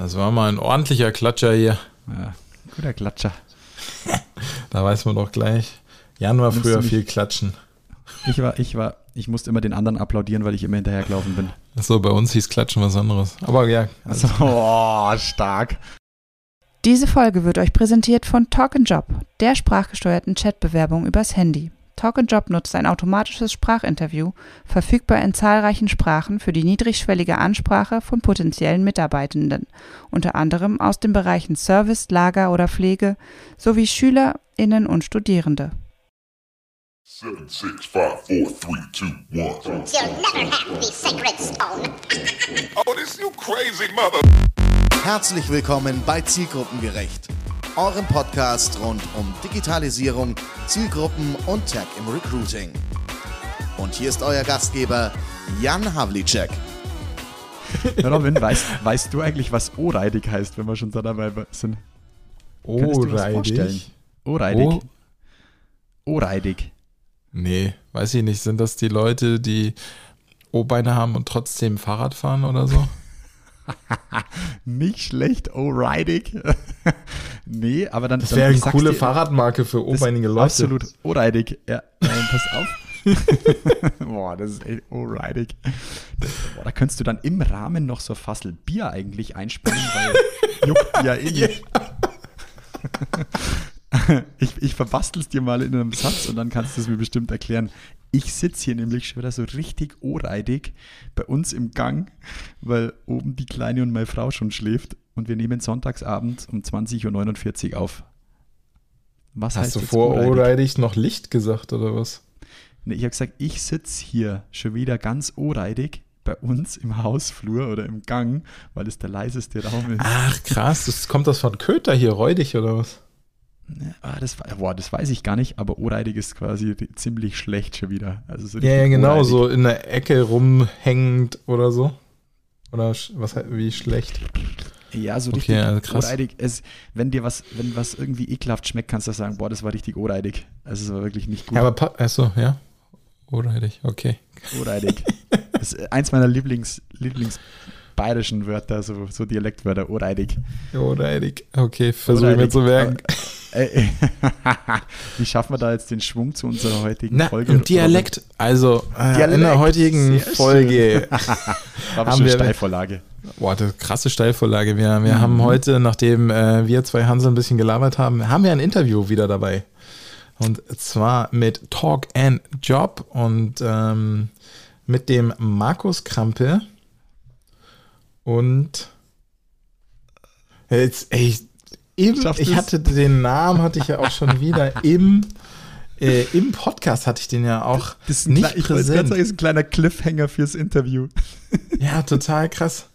Das war mal ein ordentlicher Klatscher hier. Ja, guter Klatscher. Da weiß man doch gleich. Januar Nimmst früher viel klatschen. Ich war, ich war, ich musste immer den anderen applaudieren, weil ich immer hinterhergelaufen bin. So, bei uns hieß Klatschen was anderes. Aber ja, Also, oh, stark. Diese Folge wird euch präsentiert von Talk Job, der sprachgesteuerten Chatbewerbung übers Handy. Talk Job nutzt ein automatisches Sprachinterview, verfügbar in zahlreichen Sprachen für die niedrigschwellige Ansprache von potenziellen Mitarbeitenden, unter anderem aus den Bereichen Service, Lager oder Pflege sowie SchülerInnen und Studierende. Seven, six, five, four, three, two, one. You'll never have the sacred stone. Oh, this you crazy mother. Herzlich willkommen bei Zielgruppengerecht, eurem Podcast rund um Digitalisierung, Zielgruppen und Tech im Recruiting. Und hier ist euer Gastgeber Jan Havlicek. Robin, weißt, weißt du eigentlich, was O-Reidig heißt, wenn wir schon so dabei sind? O-Reidig. O-Reidig. nee, weiß ich nicht. Sind das die Leute, die O-Beine haben und trotzdem Fahrrad fahren oder so? Nicht schlecht, O-Reidig. nee, aber dann. Das wäre eine coole Fahrradmarke für O-beinige Leute. Absolut. O-Reidig. Ja, ähm, pass auf. Boah, das ist echt O-Reidig. Boah, da könntest du dann im Rahmen noch so Fassel Bier eigentlich einspannen, weil juckt ja eh nicht. Ich, ich verbastel's dir mal in einem Satz und dann kannst du es mir bestimmt erklären. Ich sitze hier nämlich schon wieder so richtig oreidig bei uns im Gang, weil oben die Kleine und meine Frau schon schläft und wir nehmen sonntagsabend um 20.49 Uhr auf. Was Hast heißt du vor oreidig? O-Reidig noch Licht gesagt oder was? Nee, ich habe gesagt, ich sitze hier schon wieder ganz oreidig bei uns im Hausflur oder im Gang, weil es der leiseste Raum ist. Ach krass, das kommt das von Köter hier, räudig oder was? Ah, das, boah, das weiß ich gar nicht, aber oreidig ist quasi ziemlich schlecht schon wieder. Also so Ja, ja, genau, oreidig. so in der Ecke rumhängend oder so. Oder was wie schlecht? Ja, so Okay, richtig also krass. oreidig. Es, wenn dir was, wenn was irgendwie ekelhaft schmeckt, kannst du sagen, boah, das war richtig oreidig. Also es war wirklich nicht gut. Ja, aber pa- achso, ja. Oreidig, okay. Oreidig. Das ist eins meiner Lieblings, Lieblings bayerischen Wörter, so, so Dialektwörter, oreidig. Oreidig, okay, versuche ich mir zu merken. Äh, äh, Wie schaffen wir da jetzt den Schwung zu unserer heutigen Na, Folge? und Dialekt, also äh, in Dialekt, der heutigen sehr. Folge. Haben wir- Steilvorlage. Boah, das ist krasse Steilvorlage. Wir, wir Mhm. haben heute, nachdem äh, wir zwei Hansel ein bisschen gelabert haben, haben wir ein Interview wieder dabei. Und zwar mit Talk and Job und ähm, mit dem Markus Krampe und jetzt, ey, Schaffst ich hatte den Namen, hatte ich ja auch schon wieder im, äh, im Podcast hatte ich den ja auch Das ist ein, nicht ich präsent. sagen, ist ein kleiner Cliffhanger fürs Interview. Ja, total krass.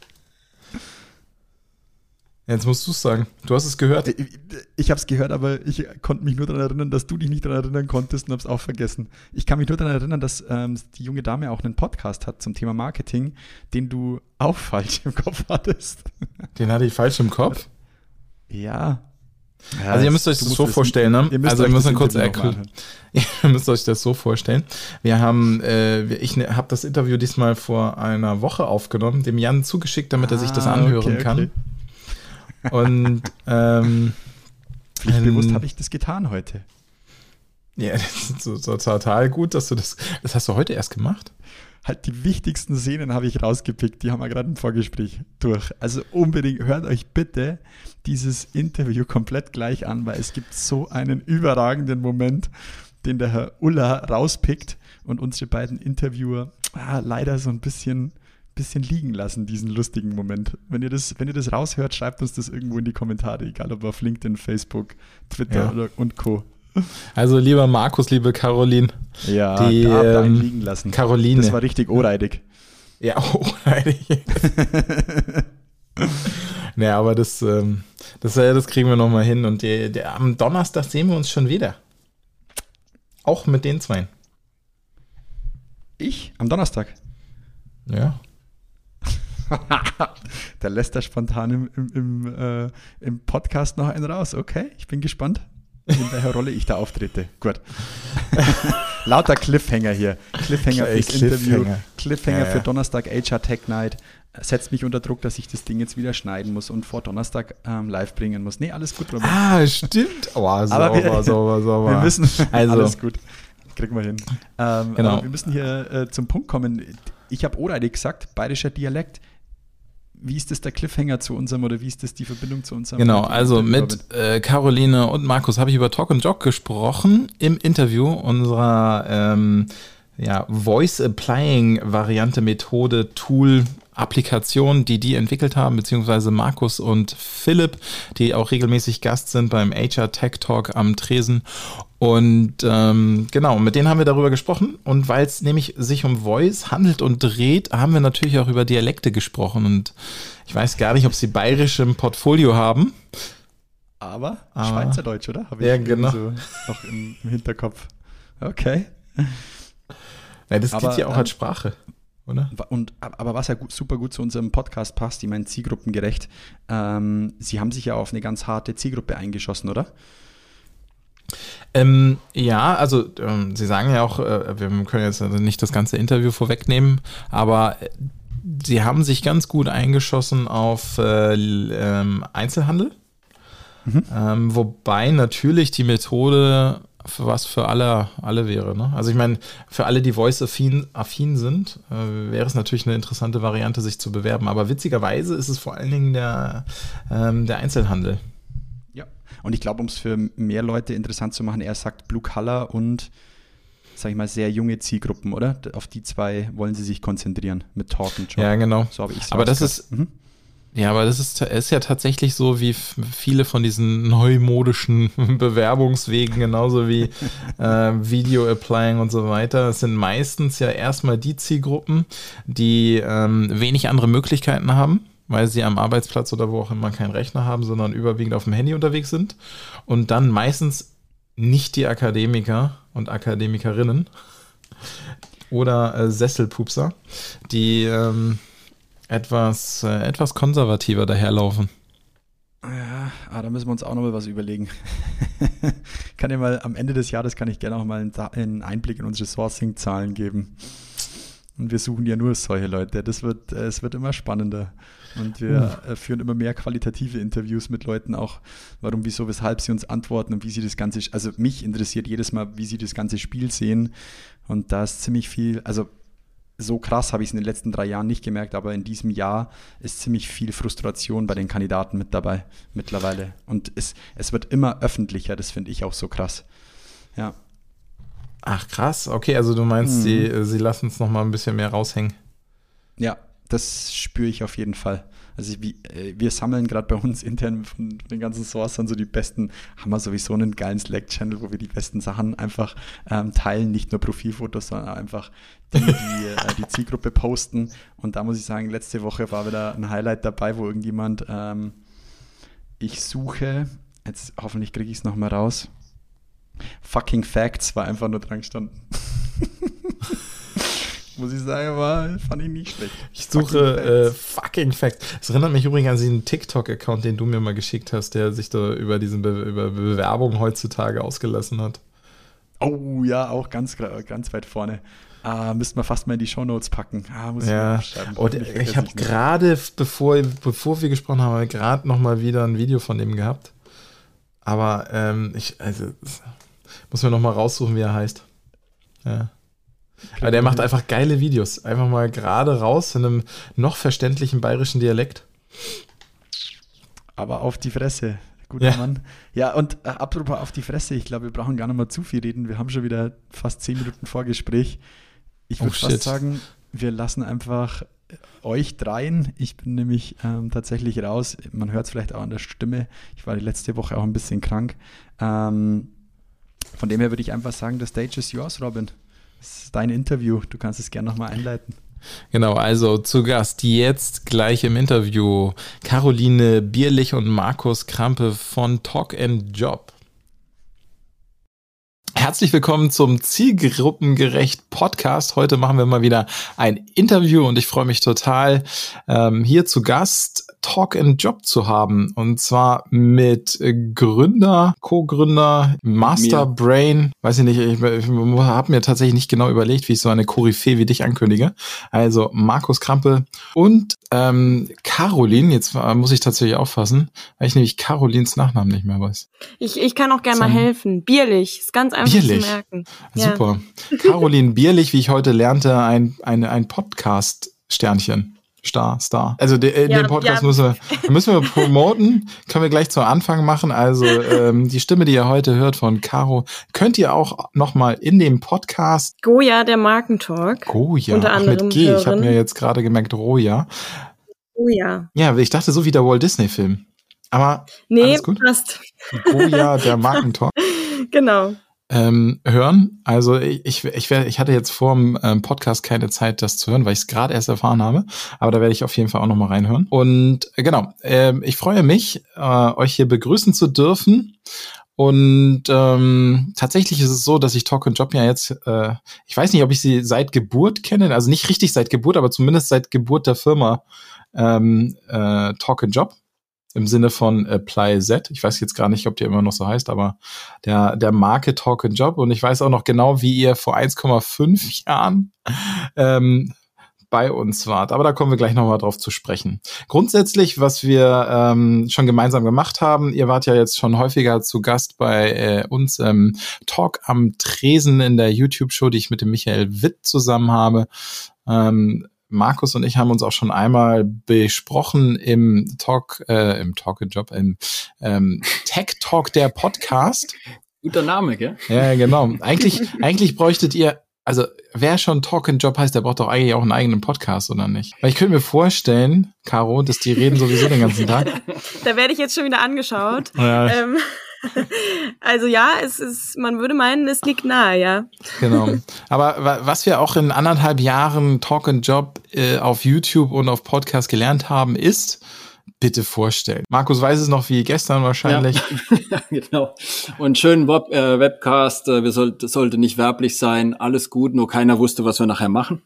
Jetzt musst du es sagen. Du hast es gehört. Ich, ich habe es gehört, aber ich konnte mich nur daran erinnern, dass du dich nicht daran erinnern konntest und habe es auch vergessen. Ich kann mich nur daran erinnern, dass ähm, die junge Dame auch einen Podcast hat zum Thema Marketing, den du auch falsch im Kopf hattest. Den hatte ich falsch im Kopf. Ja. Also ihr müsst euch das so vorstellen, ne? Ihr müsst Also wir müssen kurz erklären. Ihr müsst euch das so vorstellen. Wir haben, äh, ich ne, habe das Interview diesmal vor einer Woche aufgenommen, dem Jan zugeschickt, damit er sich das Ah, anhören okay, kann. okay. Und ähm, Pflichtbewusst Ähm, habe ich das getan heute. ja, das ist so, so total gut, dass du das. Das hast du heute erst gemacht. Halt die wichtigsten Szenen habe ich rausgepickt, die haben wir gerade im Vorgespräch durch. Also unbedingt hört euch bitte dieses Interview komplett gleich an, weil es gibt so einen überragenden Moment, den der Herr Uller rauspickt und unsere beiden Interviewer ah, leider so ein bisschen, bisschen liegen lassen, diesen lustigen Moment. Wenn ihr, das, wenn ihr das raushört, schreibt uns das irgendwo in die Kommentare, egal ob auf LinkedIn, Facebook, Twitter Ja. oder, und Co. Also lieber Markus, liebe Caroline. Ja, Die, da habt ähm, liegen lassen. Caroline. Das war richtig oreidig. Ja, oh, naja, aber das, ähm, das, äh, das kriegen wir nochmal hin. Und die, der, am Donnerstag sehen wir uns schon wieder. Auch mit den zwei. Ich? Am Donnerstag. Ja. Der lässt da spontan im, im, im, äh, im Podcast noch einen raus. Okay, ich bin gespannt, in welcher Rolle ich da auftrete. Gut. Lauter Cliffhanger hier. Cliffhanger fürs Interview. Cliffhanger. Cliffhanger Ja, für ja. Donnerstag HR Tech Night. setzt mich unter Druck, dass ich das Ding jetzt wieder schneiden muss und vor Donnerstag ähm, live bringen muss. Nee, alles gut, Robin. Ah, stimmt. Oh, sauber, Aber wir- sauber, sauber. Wir müssen, Also- alles gut, kriegen wir hin. Ähm, Genau. wir müssen hier äh, zum Punkt kommen. Ich habe Oradi gesagt, bayerischer Dialekt. Wie ist das der Cliffhanger zu unserem oder wie ist das die Verbindung zu unserem? Genau, also mit äh, Caroline und Markus habe ich über Talk and Jog gesprochen im Interview unserer ähm, ja, Voice Applying Variante, Methode, Tool, Applikation, die die entwickelt haben, beziehungsweise Markus und Philipp, die auch regelmäßig Gast sind beim HR Tech Talk am Tresen. Und ähm, genau, mit denen haben wir darüber gesprochen. Und weil es nämlich sich um Voice handelt und dreht, haben wir natürlich auch über Dialekte gesprochen. Und ich weiß gar nicht, ob sie bayerisch im Portfolio haben. Aber Aber- Schweizerdeutsch, oder? Habe Ja, irgendwie genau. So noch im, im Hinterkopf. Okay. Ja, das Aber, geht ja auch ähm, als Sprache, oder? Und, aber was ja gut, super gut zu unserem Podcast passt, ich meine zielgruppengerecht, ähm, Sie haben sich ja auf eine ganz harte Zielgruppe eingeschossen, oder? Ähm, ja, also ähm, Sie sagen ja auch, äh, wir können jetzt also nicht das ganze Interview vorwegnehmen, aber äh, Sie haben sich ganz gut eingeschossen auf äh, ähm, Einzelhandel, ähm, wobei natürlich die Methode für was für alle, alle wäre. Ne? Also ich meine, für alle, die voice-affin affin sind, äh, wäre es natürlich eine interessante Variante, sich zu bewerben. Aber witzigerweise ist es vor allen Dingen der, ähm, der Einzelhandel. Ja. Und ich glaube, um es für mehr Leute interessant zu machen, er sagt Blue Color und, sag ich mal, sehr junge Zielgruppen, oder? Auf die zwei wollen Sie sich konzentrieren mit Talk und Job. Ja, genau. So habe ich Aber das ist, Mhm. Ja, aber das ist, ist ja tatsächlich so wie viele von diesen neumodischen Bewerbungswegen, genauso wie äh, Video Applying und so weiter. Es sind meistens ja erstmal die Zielgruppen, die ähm, wenig andere Möglichkeiten haben, weil sie am Arbeitsplatz oder wo auch immer keinen Rechner haben, sondern überwiegend auf dem Handy unterwegs sind. Und dann meistens nicht die Akademiker und Akademikerinnen oder äh, Sesselpupser, die ähm, etwas, äh, etwas konservativer daherlaufen. Ja, ah, da müssen wir uns auch nochmal was überlegen. kann ja mal am Ende des Jahres kann ich gerne auch mal einen, Einblick in unsere Sourcing-Zahlen geben. Und wir suchen ja nur solche Leute. Das wird, äh, es wird immer spannender. Und wir äh, führen immer mehr qualitative Interviews mit Leuten auch, warum, wieso, weshalb sie uns antworten und wie sie das Ganze, also mich interessiert jedes Mal, wie sie das ganze Spiel sehen. Und da ist ziemlich viel, also so krass habe ich es in den letzten drei Jahren nicht gemerkt, aber in diesem Jahr ist ziemlich viel Frustration bei den Kandidaten mit dabei mittlerweile. Und es, es wird immer öffentlicher, das finde ich auch so krass. Ja. Ach krass, okay, also du meinst, Mhm. sie, sie lassen es nochmal ein bisschen mehr raushängen. Ja, das spüre ich auf jeden Fall. Also wie, äh, wir sammeln gerade bei uns intern von den ganzen Sourcern so die besten, haben wir sowieso einen geilen Slack-Channel, wo wir die besten Sachen einfach ähm, teilen, nicht nur Profilfotos, sondern einfach die, die äh, die Zielgruppe posten. Und da muss ich sagen, letzte Woche war wieder ein Highlight dabei, wo irgendjemand, ähm, ich suche, jetzt hoffentlich kriege ich es nochmal raus, Fucking Facts war einfach nur dran gestanden. Muss ich sagen, war, fand ich nicht schlecht. Ich suche äh, fucking Facts. Das erinnert mich übrigens an diesen TikTok-Account, den du mir mal geschickt hast, der sich da über diesen Be über Bewerbung heutzutage ausgelassen hat. Oh ja, auch ganz, ganz weit vorne. Ah, müssten wir fast mal in die Shownotes packen. Ah, muss ich mal Ja, und Hoffentlich ich habe gerade, bevor, bevor wir gesprochen haben, habe ich gerade nochmal wieder ein Video von dem gehabt. Aber ähm, ich, also, es- muss mir nochmal raussuchen, wie er heißt. Ja. Aber der macht einfach geile Videos. Einfach mal gerade raus in einem noch verständlichen bayerischen Dialekt. Aber auf die Fresse. Guter Ja. Mann. Ja, und äh, apropos auf die Fresse, ich glaube, wir brauchen gar nicht mal zu viel reden. Wir haben schon wieder fast zehn Minuten Vorgespräch. Ich Oh, würde shit. fast sagen, wir lassen einfach äh, euch dreien. Ich bin nämlich ähm, tatsächlich raus. Man hört es vielleicht auch an der Stimme. Ich war die letzte Woche auch ein bisschen krank. Ähm, von dem her würde ich einfach sagen, the stage is yours, Robin. Das ist dein Interview. Du kannst es gerne nochmal einleiten. Genau, also zu Gast jetzt gleich im Interview Caroline Bierlich und Markus Krampe von Talk and Job. Herzlich willkommen zum Zielgruppengerecht Podcast. Heute machen wir mal wieder ein Interview und ich freue mich total, ähm, hier zu Gast Talk and Job zu haben. Und zwar mit Gründer, Co-Gründer, Master Mir. Brain. Weiß ich nicht, ich, ich habe mir tatsächlich nicht genau überlegt, wie ich so eine Koryphäe wie dich ankündige. Also Markus Krampe und ähm, Caroline. Jetzt äh, muss ich tatsächlich auffassen, weil ich nämlich Carolins Nachnamen nicht mehr weiß. Ich, ich kann auch gerne mal helfen. Bierlich, ist ganz einfach Bierlich. zu merken. Ja. Super. Caroline Bierlich, wie ich heute lernte, ein, eine, ein Podcast-Sternchen. Star, Star. Also de, äh, Ja, den Podcast ja. müssen, wir, müssen wir promoten. Können wir gleich zu Anfang machen. Also ähm, die Stimme, die ihr heute hört von Caro, könnt ihr auch nochmal in dem Podcast Goya, der Markentalk. Goja, Unter ach, mit anderem G, ich habe hören. mir jetzt gerade gemerkt Roja. Goya. Ja, ich dachte so wie der Walt Disney-Film. Aber Nee, Alles gut? passt. Goja, der Markentalk. Genau. Ähm, hören. Also ich, ich, wär- ich hatte jetzt vor dem ähm, Podcast keine Zeit, das zu hören, weil ich es gerade erst erfahren habe. Aber da werde ich auf jeden Fall auch noch mal reinhören. Und äh, genau, ähm, ich freue mich, äh, euch hier begrüßen zu dürfen. Und ähm, tatsächlich ist es so, dass ich Talk and Job ja jetzt, äh, ich weiß nicht, ob ich sie seit Geburt kenne, also nicht richtig seit Geburt, aber zumindest seit Geburt der Firma ähm, äh, Talk and Job im Sinne von Apply Z. Ich weiß jetzt gar nicht, ob die immer noch so heißt, aber der, der Marke Talk and Job. Und ich weiß auch noch genau, wie ihr vor 1,5 Jahren ähm, bei uns wart. Aber da kommen wir gleich nochmal drauf zu sprechen. Grundsätzlich, was wir ähm, schon gemeinsam gemacht haben, ihr wart ja jetzt schon häufiger zu Gast bei äh, uns ähm, Talk am Tresen in der YouTube-Show, die ich mit dem Michael Witt zusammen habe. Ähm, Markus und ich haben uns auch schon einmal besprochen im Talk, äh, im Talk and Job, im ähm, Tech Talk der Podcast. Guter Name, gell? Ja, genau. Eigentlich, eigentlich bräuchtet ihr, also wer schon Talk and Job heißt, der braucht doch eigentlich auch einen eigenen Podcast, oder nicht? Weil ich könnte mir vorstellen, Caro, dass die reden sowieso den ganzen Tag. Da werde ich jetzt schon wieder angeschaut. Ja, Ähm, also ja, es ist, man würde meinen, es liegt nahe, ja. genau. Aber wa- was wir auch in anderthalb Jahren Talk and Job äh, auf YouTube und auf Podcast gelernt haben, ist, bitte vorstellen. Markus weiß es noch wie gestern wahrscheinlich. Ja, genau. Und schönen Web, äh, Webcast. Äh, wir sollte, sollte nicht werblich sein. Alles gut, nur keiner wusste, was wir nachher machen.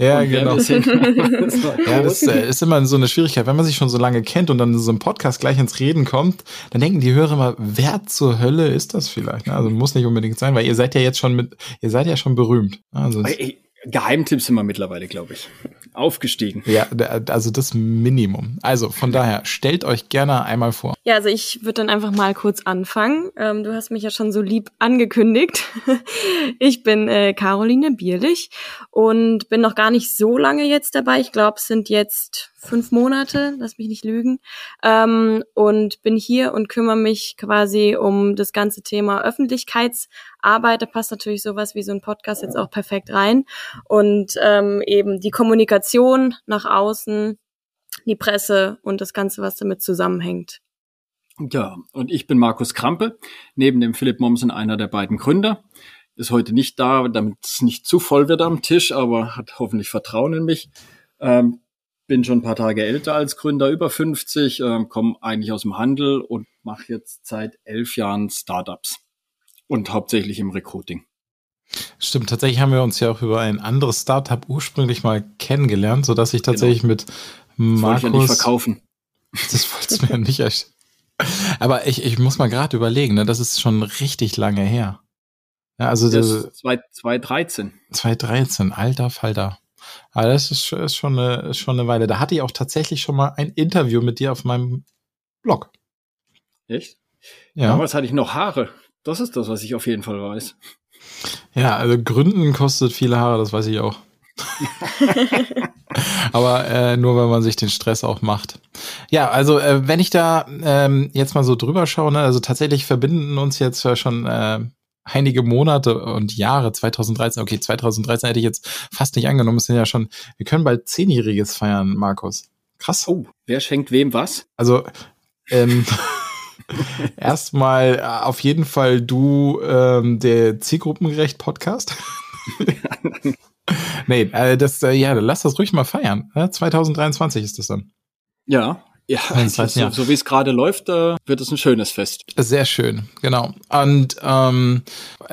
Ja, genau. Ja, das äh, ist immer so eine Schwierigkeit. Wenn man sich schon so lange kennt und dann in so einem Podcast gleich ins Reden kommt, dann denken die Hörer immer, wer zur Hölle ist das vielleicht? ne? Also muss nicht unbedingt sein, weil ihr seid ja jetzt schon mit, ihr seid ja schon berühmt. Also, Ey, ey, Geheimtipps sind wir mittlerweile, glaube ich. Aufgestiegen. ja, also das Minimum. Also von daher, stellt euch gerne einmal vor. Ja, also ich würde dann einfach mal kurz anfangen. Ähm, du hast mich ja schon so lieb angekündigt. ich bin äh, Caroline Bierlich und bin noch gar nicht so lange jetzt dabei. Ich glaube, es sind jetzt fünf Monate, lass mich nicht lügen. Ähm, und bin hier und kümmere mich quasi um das ganze Thema Öffentlichkeitsarbeit. Da passt natürlich sowas wie so ein Podcast jetzt auch perfekt rein. Und ähm, eben die Kommunikation nach außen, die Presse und das Ganze, was damit zusammenhängt. Ja, und ich bin Markus Krampe, neben dem Philipp Mommsen einer der beiden Gründer. Ist heute nicht da, damit es nicht zu voll wird am Tisch, aber hat hoffentlich Vertrauen in mich. Ähm, bin schon ein paar Tage älter als Gründer, über 50, ähm, komme eigentlich aus dem Handel und mache jetzt seit elf Jahren Startups und hauptsächlich im Recruiting. Stimmt, tatsächlich haben wir uns ja auch über ein anderes Startup ursprünglich mal kennengelernt, so dass ich tatsächlich mit Das wollte ich ja nicht Markus verkaufen. Das wolltest du mir nicht erst. Aber ich, ich muss mal gerade überlegen, ne, das ist schon richtig lange her. Ja, also Das das ist zwei- 2013. 2013, alter Falter. Aber das ist, schon- ist, schon eine, ist schon eine Weile. Da hatte ich auch tatsächlich schon mal ein Interview mit dir auf meinem Blog. Echt? Ja, Damals hatte ich noch Haare. Das ist das, was ich auf jeden Fall weiß. ja also Gründen kostet viele Haare, das weiß ich auch. Aber äh, nur, wenn man sich den Stress auch macht. Ja, also äh, wenn ich da ähm, jetzt mal so drüber schaue, ne, also tatsächlich verbinden uns jetzt schon äh, einige Monate und Jahre, 2013, okay, 2013 hätte ich jetzt fast nicht angenommen, es sind ja schon, wir können bald Zehnjähriges feiern, Markus. Krass. Oh, wer schenkt wem was? Also, ähm, erstmal äh, auf jeden Fall du, ähm, der Zielgruppengerecht Podcast. nee, äh, das, äh, ja, lass das ruhig mal feiern. Äh, 2023 ist das dann. Ja, Ja, Das heißt, so, so wie es gerade läuft, äh, wird es ein schönes Fest. Sehr schön, genau. Und ähm,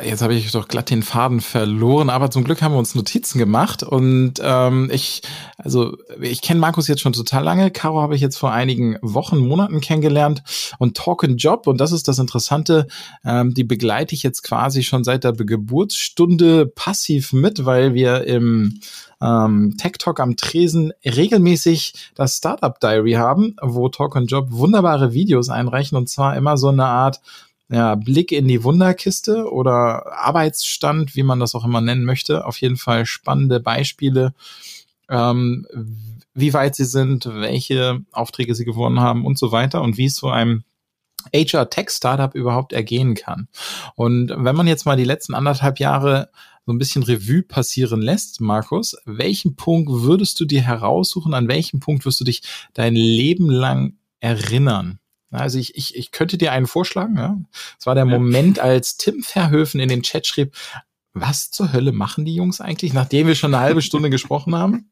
jetzt habe ich doch glatt den Faden verloren, aber zum Glück haben wir uns Notizen gemacht. Und ähm, ich, also ich kenne Markus jetzt schon total lange. Caro habe ich jetzt vor einigen Wochen, Monaten kennengelernt. Und Talk and Job, und das ist das Interessante, ähm, die begleite ich jetzt quasi schon seit der Geburtsstunde passiv mit, weil wir im ähm, Tech Talk am Tresen regelmäßig das Startup Diary haben, wo Talk and Job wunderbare Videos einreichen und zwar immer so eine Art ja, Blick in die Wunderkiste oder Arbeitsstand, wie man das auch immer nennen möchte. Auf jeden Fall spannende Beispiele, ähm, wie weit sie sind, welche Aufträge sie gewonnen haben und so weiter und wie es so einem HR Tech Startup überhaupt ergehen kann. Und wenn man jetzt mal die letzten anderthalb Jahre so ein bisschen Revue passieren lässt, Markus, welchen Punkt würdest du dir heraussuchen, an welchem Punkt wirst du dich dein Leben lang erinnern? Also ich, ich, ich könnte dir einen vorschlagen. Ja? Es war der Ja. Moment, als Tim Verhöfen in den Chat schrieb, was zur Hölle machen die Jungs eigentlich, nachdem wir schon eine halbe Stunde gesprochen haben?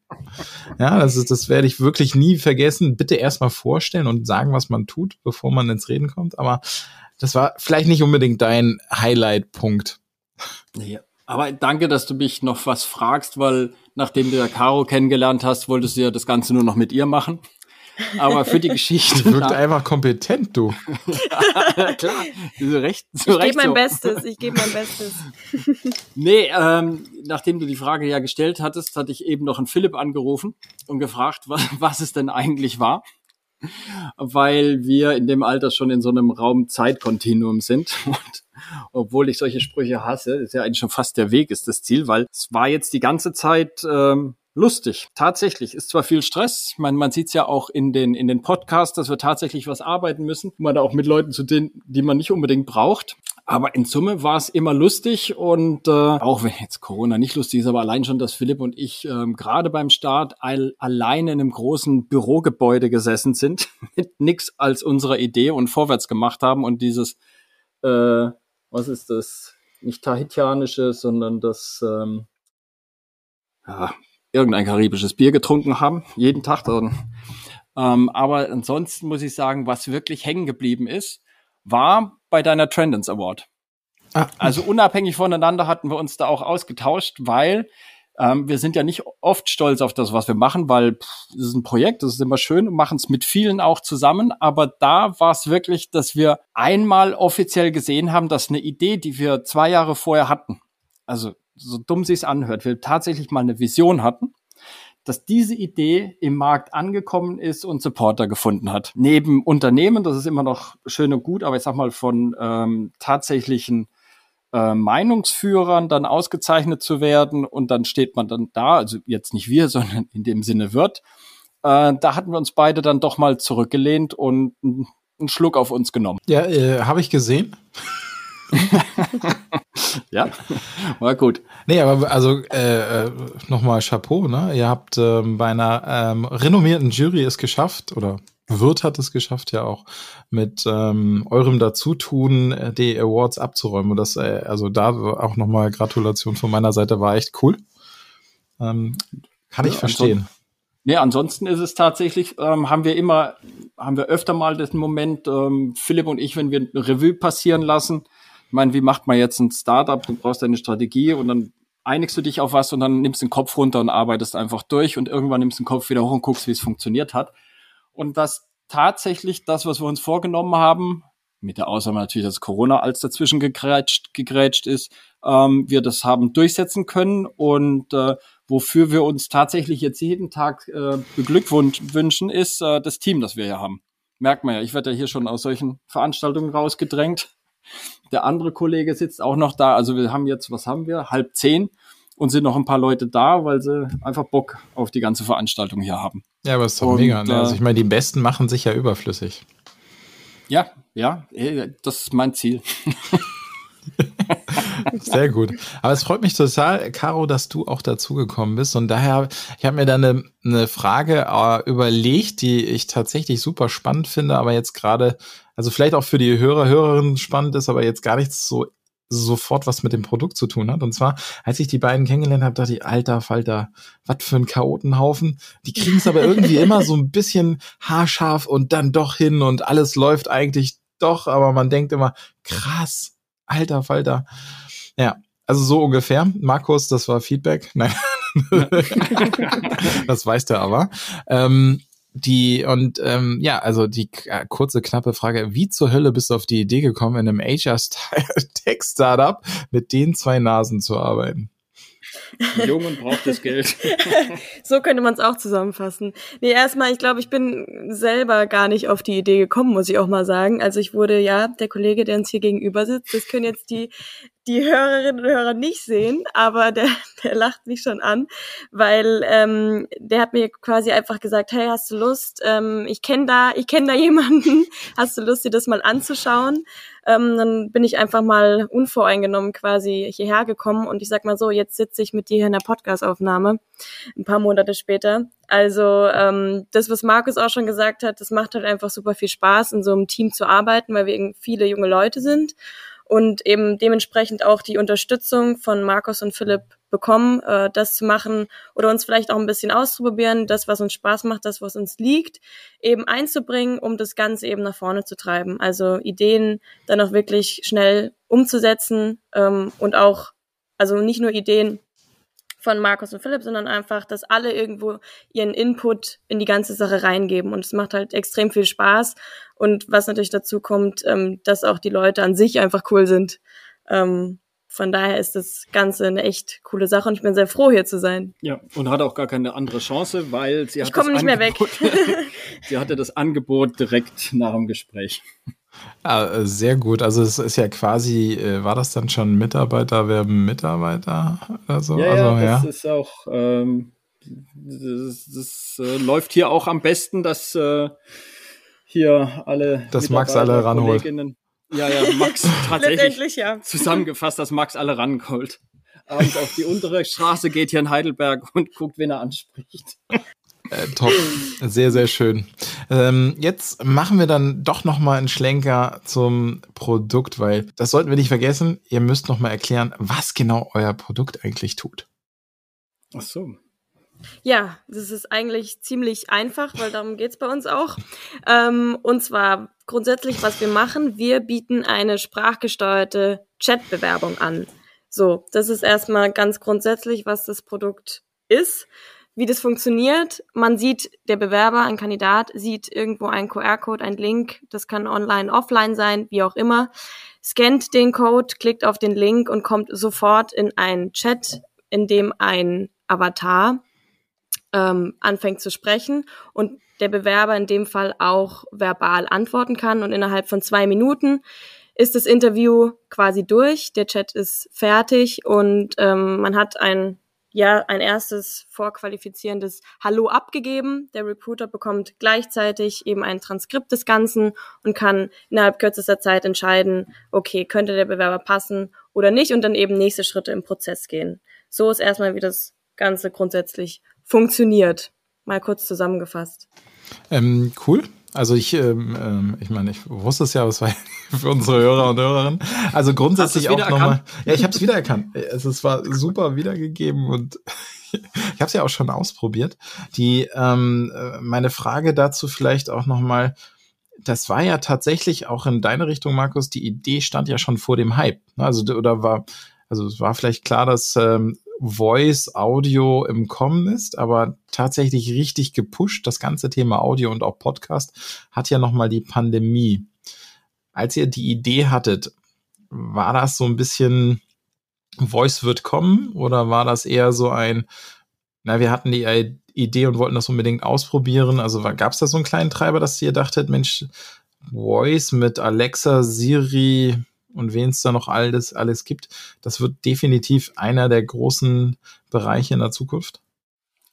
Ja, das ist, das werde ich wirklich nie vergessen. Bitte erstmal vorstellen und sagen, was man tut, bevor man ins Reden kommt. Aber das war vielleicht nicht unbedingt dein Highlight-Punkt. Ja. Aber danke, dass du mich noch was fragst, weil nachdem du ja Caro kennengelernt hast, wolltest du ja das Ganze nur noch mit ihr machen. Aber für die Geschichte. Du wirkst einfach kompetent, du. ja, klar, so recht, so Ich gebe mein so. Bestes, ich gebe mein Bestes. Nee, ähm, nachdem du die Frage ja gestellt hattest, hatte ich eben noch einen Philipp angerufen und gefragt, was, was es denn eigentlich war. Weil wir in dem Alter schon in so einem Raum-Zeit-Kontinuum sind. Und obwohl ich solche Sprüche hasse, ist ja eigentlich schon fast der Weg ist das Ziel, weil es war jetzt die ganze Zeit ähm, lustig. Tatsächlich ist zwar viel Stress, man, man sieht es ja auch in den, in den Podcasts, dass wir tatsächlich was arbeiten müssen, man da auch mit Leuten zu denen, die man nicht unbedingt braucht. Aber in Summe war es immer lustig und äh, auch wenn jetzt Corona nicht lustig ist, aber allein schon, dass Philipp und ich ähm, gerade beim Start all, alleine in einem großen Bürogebäude gesessen sind, mit nix als unserer Idee und vorwärts gemacht haben und dieses, äh, was ist das? Nicht tahitianische, sondern das, ähm, ja, irgendein karibisches Bier getrunken haben, jeden Tag. Dann. Ähm, aber ansonsten muss ich sagen, was wirklich hängen geblieben ist, war bei deiner Trendance Award. Ah, Also unabhängig voneinander hatten wir uns da auch ausgetauscht, weil ähm, wir sind ja nicht oft stolz auf das, was wir machen, weil pff, das ist ein Projekt, das ist immer schön und machen es mit vielen auch zusammen. Aber da war es wirklich, dass wir einmal offiziell gesehen haben, dass eine Idee, die wir zwei Jahre vorher hatten, also so dumm sie es anhört, wir tatsächlich mal eine Vision hatten, dass diese Idee im Markt angekommen ist und Supporter gefunden hat. Neben Unternehmen, das ist immer noch schön und gut, aber ich sag mal von ähm, tatsächlichen äh, Meinungsführern dann ausgezeichnet zu werden und dann steht man dann da, also jetzt nicht wir, sondern in dem Sinne wird. Äh, da hatten wir uns beide dann doch mal zurückgelehnt und einen Schluck auf uns genommen. ja, äh, habe ich gesehen. Ja, war gut. Nee, aber also äh, äh, nochmal Chapeau, ne? Ihr habt ähm, bei einer ähm, renommierten Jury es geschafft, oder Wirt hat es geschafft, ja auch mit ähm, eurem Dazutun äh, die Awards abzuräumen. Und das, äh, also da auch nochmal Gratulation von meiner Seite, war echt cool. Ähm, kann ich Ja, verstehen. Nee, ansonsten ist es tatsächlich, ähm, haben wir immer, haben wir öfter mal den Moment, ähm, Philipp und ich, wenn wir eine Revue passieren lassen, ich meine, wie macht man jetzt ein Startup? Du brauchst eine Strategie und dann einigst du dich auf was und dann nimmst den Kopf runter und arbeitest einfach durch und irgendwann nimmst den Kopf wieder hoch und guckst, wie es funktioniert hat. Und dass tatsächlich das, was wir uns vorgenommen haben, mit der Ausnahme natürlich, dass Corona als dazwischen gegrätscht, gegrätscht ist, ähm, wir das haben durchsetzen können und äh, wofür wir uns tatsächlich jetzt jeden Tag äh, beglückwünschen, ist äh, das Team, das wir hier haben. Merkt man ja, ich werde ja hier schon aus solchen Veranstaltungen rausgedrängt. Der andere Kollege sitzt auch noch da. Also wir haben jetzt, was haben wir? Halb zehn und sind noch ein paar Leute da, weil sie einfach Bock auf die ganze Veranstaltung hier haben. Ja, aber ist doch Und, mega. Ne? Also äh, ich meine, die Besten machen sich ja überflüssig. Ja, ja, eh, das ist mein Ziel. Sehr gut. Aber es freut mich total, Caro, dass du auch dazugekommen bist. Und daher, ich habe mir da eine, eine Frage äh, überlegt, die ich tatsächlich super spannend finde, aber jetzt gerade, also vielleicht auch für die Hörer, Hörerinnen spannend ist, aber jetzt gar nichts so sofort was mit dem Produkt zu tun hat. Und zwar, als ich die beiden kennengelernt habe, dachte ich, alter Falter, was für ein Chaotenhaufen. Die kriegen es aber irgendwie immer so ein bisschen haarscharf und dann doch hin und alles läuft eigentlich doch, aber man denkt immer, krass, alter Falter. Ja, also so ungefähr. Markus, das war Feedback. Nein. das weiß der aber. Ähm, die und ähm, ja, also die äh, kurze knappe Frage: Wie zur Hölle bist du auf die Idee gekommen, in einem Asia-Tech-Startup mit den zwei Nasen zu arbeiten? Jung und braucht das Geld. so könnte man es auch zusammenfassen. Nee, erstmal, ich glaube, ich bin selber gar nicht auf die Idee gekommen, muss ich auch mal sagen. Also ich wurde, ja, der Kollege, der uns hier gegenüber sitzt, das können jetzt die die Hörerinnen und Hörer nicht sehen, aber der, der lacht mich schon an, weil ähm, der hat mir quasi einfach gesagt, hey, hast du Lust? Ähm, ich kenne da, ich kenne da jemanden. Hast du Lust, dir das mal anzuschauen? Ähm, dann bin ich einfach mal unvoreingenommen quasi hierher gekommen und ich sag mal so, jetzt sitze ich mit dir hier in der Podcastaufnahme, ein paar Monate später. Also ähm, das, was Markus auch schon gesagt hat, das macht halt einfach super viel Spaß, in so einem Team zu arbeiten, weil wir viele junge Leute sind und eben dementsprechend auch die Unterstützung von Markus und Philipp bekommen, äh, das zu machen oder uns vielleicht auch ein bisschen auszuprobieren, das, was uns Spaß macht, das, was uns liegt, eben einzubringen, um das Ganze eben nach vorne zu treiben. Also Ideen dann auch wirklich schnell umzusetzen ähm, und auch, also nicht nur Ideen von Markus und Philipp, sondern einfach, dass alle irgendwo ihren Input in die ganze Sache reingeben. Und es macht halt extrem viel Spaß. Und was natürlich dazu kommt, ähm, dass auch die Leute an sich einfach cool sind. Ähm, von daher ist das Ganze eine echt coole Sache und ich bin sehr froh, hier zu sein. Ja, und hat auch gar keine andere Chance, weil sie ich komme nicht Angebot, mehr weg. sie hatte das Angebot direkt nach dem Gespräch. Ja, äh, sehr gut. Also es ist ja quasi, äh, war das dann schon Mitarbeiter werben Mitarbeiter oder so? Ja, also, ja das ja. ist auch, ähm, das, das äh, läuft hier auch am besten, dass äh, hier alle dass Max alle ranholt. Ja, ja, Max tatsächlich ja. zusammengefasst, dass Max alle ranholt. Abends auf die untere Straße geht hier in Heidelberg und guckt, wen er anspricht. Äh, top, sehr, sehr schön. Ähm, jetzt machen wir dann doch noch mal einen Schlenker zum Produkt, weil das sollten wir nicht vergessen. Ihr müsst noch mal erklären, was genau euer Produkt eigentlich tut. Ach so. Ja, das ist eigentlich ziemlich einfach, weil darum geht's bei uns auch. Ähm, und zwar grundsätzlich, was wir machen, wir bieten eine sprachgesteuerte Chatbewerbung an. So, das ist erstmal ganz grundsätzlich, was das Produkt ist. Wie das funktioniert, man sieht, der Bewerber, ein Kandidat, sieht irgendwo einen QR-Code, einen Link, das kann online, offline sein, wie auch immer, scannt den Code, klickt auf den Link und kommt sofort in einen Chat, in dem ein Avatar ähm, anfängt zu sprechen und der Bewerber in dem Fall auch verbal antworten kann. Und innerhalb von zwei Minuten ist das Interview quasi durch, der Chat ist fertig und ähm, man hat ein ja ein erstes vorqualifizierendes Hallo abgegeben. Der Recruiter bekommt gleichzeitig eben ein Transkript des Ganzen und kann innerhalb kürzester Zeit entscheiden, okay, könnte der Bewerber passen oder nicht und dann eben nächste Schritte im Prozess gehen. So ist erstmal, wie das Ganze grundsätzlich funktioniert. Mal kurz zusammengefasst. Ähm, cool. Also ich, ähm, ähm, ich meine, ich wusste es ja, aber es war für unsere Hörer und Hörerinnen. Also grundsätzlich auch nochmal. Ja, ich habe es wiedererkannt. Es, es war super wiedergegeben und ich habe es ja auch schon ausprobiert. Die ähm, äh, meine Frage dazu vielleicht auch nochmal. Das war ja tatsächlich auch in deine Richtung, Markus. Die Idee stand ja schon vor dem Hype. Ne? Also oder war also es war vielleicht klar, dass ähm, Voice Audio im Kommen ist, aber tatsächlich richtig gepusht, das ganze Thema Audio und auch Podcast, hat ja nochmal die Pandemie. Als ihr die Idee hattet, war das so ein bisschen Voice wird kommen oder war das eher so ein, na, wir hatten die Idee und wollten das unbedingt ausprobieren? Also gab es da so einen kleinen Treiber, dass ihr dachtet, Mensch, Voice mit Alexa, Siri, und wen es da noch alles, alles gibt. Das wird definitiv einer der großen Bereiche in der Zukunft.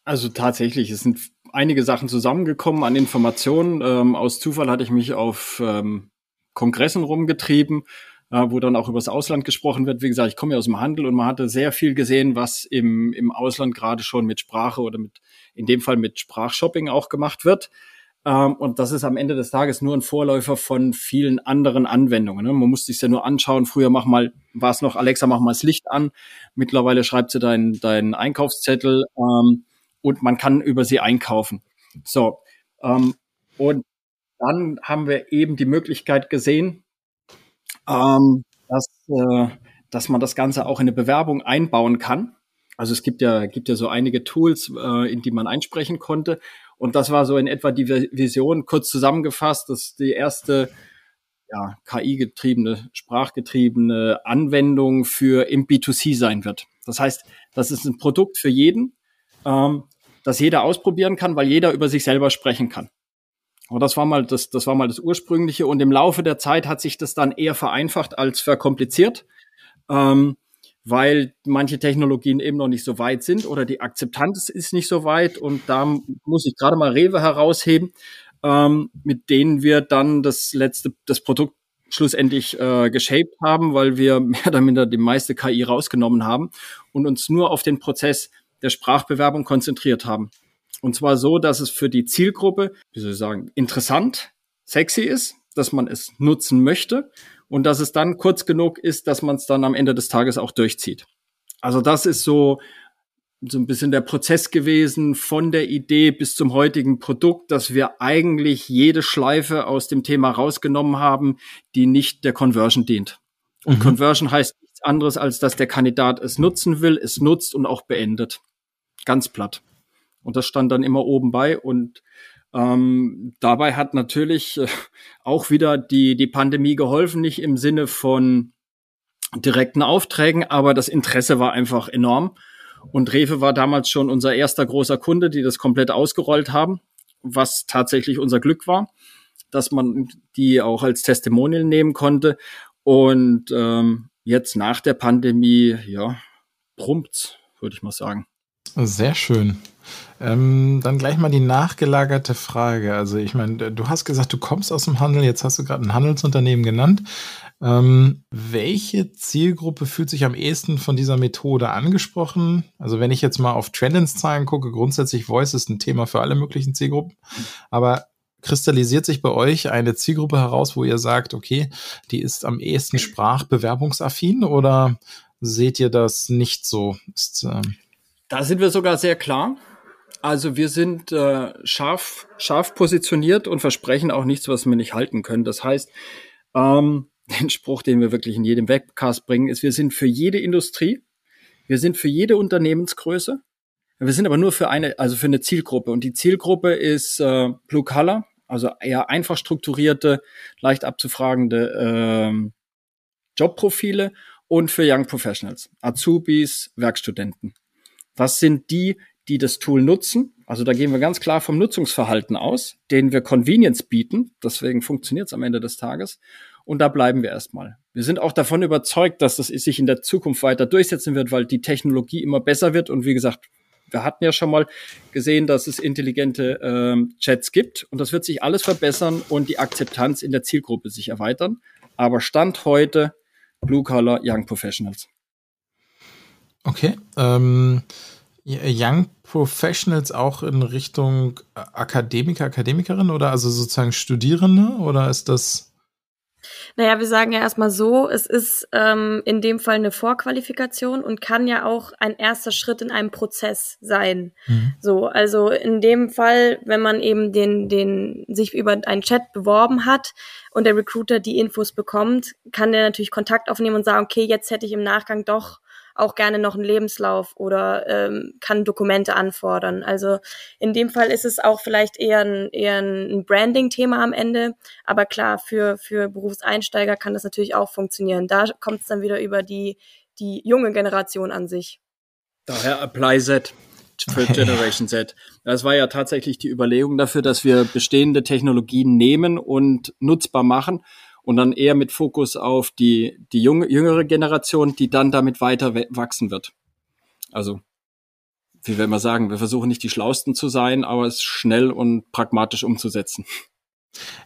Also tatsächlich, es sind einige Sachen zusammengekommen an Informationen. Ähm, aus Zufall hatte ich mich auf ähm, Kongressen rumgetrieben, äh, wo dann auch über das Ausland gesprochen wird. Wie gesagt, ich komme ja aus dem Handel und man hatte sehr viel gesehen, was im, im Ausland gerade schon mit Sprache oder mit, in dem Fall mit Sprachshopping auch gemacht wird. Ähm, und das ist am Ende des Tages nur ein Vorläufer von vielen anderen Anwendungen. Ne? Man muss sich ja nur anschauen. Früher mach mal, war es noch, Alexa, mach mal das Licht an. Mittlerweile schreibt sie deinen deinen Einkaufszettel ähm, und man kann über sie einkaufen. So. Ähm, und dann haben wir eben die Möglichkeit gesehen, ähm, dass, äh, dass man das Ganze auch in eine Bewerbung einbauen kann. Also es gibt ja, gibt ja so einige Tools, äh, in die man einsprechen konnte. Und das war so in etwa die Vision, kurz zusammengefasst, dass die erste ja, KI-getriebene, sprachgetriebene Anwendung für im B2C sein wird. Das heißt, das ist ein Produkt für jeden, ähm, das jeder ausprobieren kann, weil jeder über sich selber sprechen kann. Aber das war mal das, das war mal das ursprüngliche. Und im Laufe der Zeit hat sich das dann eher vereinfacht als verkompliziert. Ähm, weil manche Technologien eben noch nicht so weit sind oder die Akzeptanz ist nicht so weit. Und da muss ich gerade mal Rewe herausheben, ähm, mit denen wir dann das letzte, das Produkt schlussendlich äh, geshaped haben, weil wir mehr oder minder die meiste KI rausgenommen haben und uns nur auf den Prozess der Sprachbewerbung konzentriert haben. Und zwar so, dass es für die Zielgruppe, wie soll ich sagen, interessant, sexy ist, dass man es nutzen möchte und dass es dann kurz genug ist, dass man es dann am Ende des Tages auch durchzieht. Also das ist so so ein bisschen der Prozess gewesen von der Idee bis zum heutigen Produkt, dass wir eigentlich jede Schleife aus dem Thema rausgenommen haben, die nicht der Conversion dient. Und mhm. Conversion heißt nichts anderes, als dass der Kandidat es nutzen will, es nutzt und auch beendet. Ganz platt. Und das stand dann immer oben bei und ähm, dabei hat natürlich äh, auch wieder die, die Pandemie geholfen, nicht im Sinne von direkten Aufträgen, aber das Interesse war einfach enorm. Und Rewe war damals schon unser erster großer Kunde, die das komplett ausgerollt haben, was tatsächlich unser Glück war, dass man die auch als Testimonial nehmen konnte. Und ähm, jetzt nach der Pandemie, ja, prumpt's, würde ich mal sagen. Sehr schön. Ähm, dann gleich mal die nachgelagerte Frage. Also ich meine, du hast gesagt, du kommst aus dem Handel, jetzt hast du gerade ein Handelsunternehmen genannt. Ähm, welche Zielgruppe fühlt sich am ehesten von dieser Methode angesprochen? Also wenn ich jetzt mal auf Trendens-Zahlen gucke, grundsätzlich Voice ist ein Thema für alle möglichen Zielgruppen, aber kristallisiert sich bei euch eine Zielgruppe heraus, wo ihr sagt, okay, die ist am ehesten sprachbewerbungsaffin oder seht ihr das nicht so? Ist, ähm da sind wir sogar sehr klar. Also wir sind äh, scharf, scharf positioniert und versprechen auch nichts, was wir nicht halten können. Das heißt, ähm, den Spruch, den wir wirklich in jedem Webcast bringen, ist, wir sind für jede Industrie, wir sind für jede Unternehmensgröße, wir sind aber nur für eine, also für eine Zielgruppe. Und die Zielgruppe ist äh, Blue Color, also eher einfach strukturierte, leicht abzufragende äh, Jobprofile und für Young Professionals, Azubis, Werkstudenten. Was sind die, die das Tool nutzen. Also da gehen wir ganz klar vom Nutzungsverhalten aus, denen wir Convenience bieten. Deswegen funktioniert es am Ende des Tages. Und da bleiben wir erstmal. Wir sind auch davon überzeugt, dass das sich in der Zukunft weiter durchsetzen wird, weil die Technologie immer besser wird. Und wie gesagt, wir hatten ja schon mal gesehen, dass es intelligente ähm, Chats gibt. Und das wird sich alles verbessern und die Akzeptanz in der Zielgruppe sich erweitern. Aber Stand heute Blue Collar Young Professionals. Okay. Ähm Young Professionals auch in Richtung Akademiker, Akademikerin oder also sozusagen Studierende oder ist das? Naja, wir sagen ja erstmal so, es ist ähm, in dem Fall eine Vorqualifikation und kann ja auch ein erster Schritt in einem Prozess sein. Mhm. So, also in dem Fall, wenn man eben den, den sich über einen Chat beworben hat und der Recruiter die Infos bekommt, kann der natürlich Kontakt aufnehmen und sagen, okay, jetzt hätte ich im Nachgang doch auch gerne noch einen Lebenslauf oder ähm, kann Dokumente anfordern. Also in dem Fall ist es auch vielleicht eher ein, eher ein Branding-Thema am Ende. Aber klar, für, für Berufseinsteiger kann das natürlich auch funktionieren. Da kommt es dann wieder über die, die junge Generation an sich. Daher Apply Z für Generation Z. Das war ja tatsächlich die Überlegung dafür, dass wir bestehende Technologien nehmen und nutzbar machen und dann eher mit Fokus auf die, die junge, jüngere Generation, die dann damit weiter wachsen wird. Also, wie will man sagen, wir versuchen nicht die Schlausten zu sein, aber es schnell und pragmatisch umzusetzen.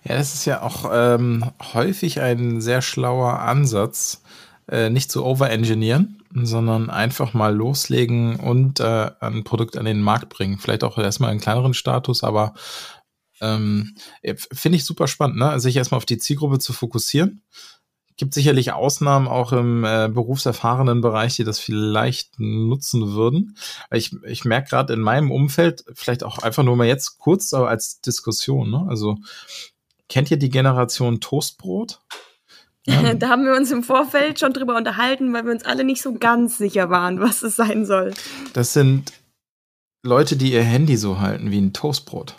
Ja, das ist ja auch ähm, häufig ein sehr schlauer Ansatz, äh, nicht zu overengineeren, sondern einfach mal loslegen und äh, ein Produkt an den Markt bringen. Vielleicht auch erstmal einen kleineren Status, aber Ähm, Finde ich super spannend, ne? sich erstmal auf die Zielgruppe zu fokussieren. Gibt sicherlich Ausnahmen auch im äh, berufserfahrenen Bereich, die das vielleicht nutzen würden. Ich, ich merke gerade in meinem Umfeld, vielleicht auch einfach nur mal jetzt kurz aber als Diskussion, ne? Also kennt ihr die Generation Toastbrot? Ja. Da haben wir uns im Vorfeld schon drüber unterhalten, weil wir uns alle nicht so ganz sicher waren, was es sein soll. Das sind Leute, die ihr Handy so halten wie ein Toastbrot.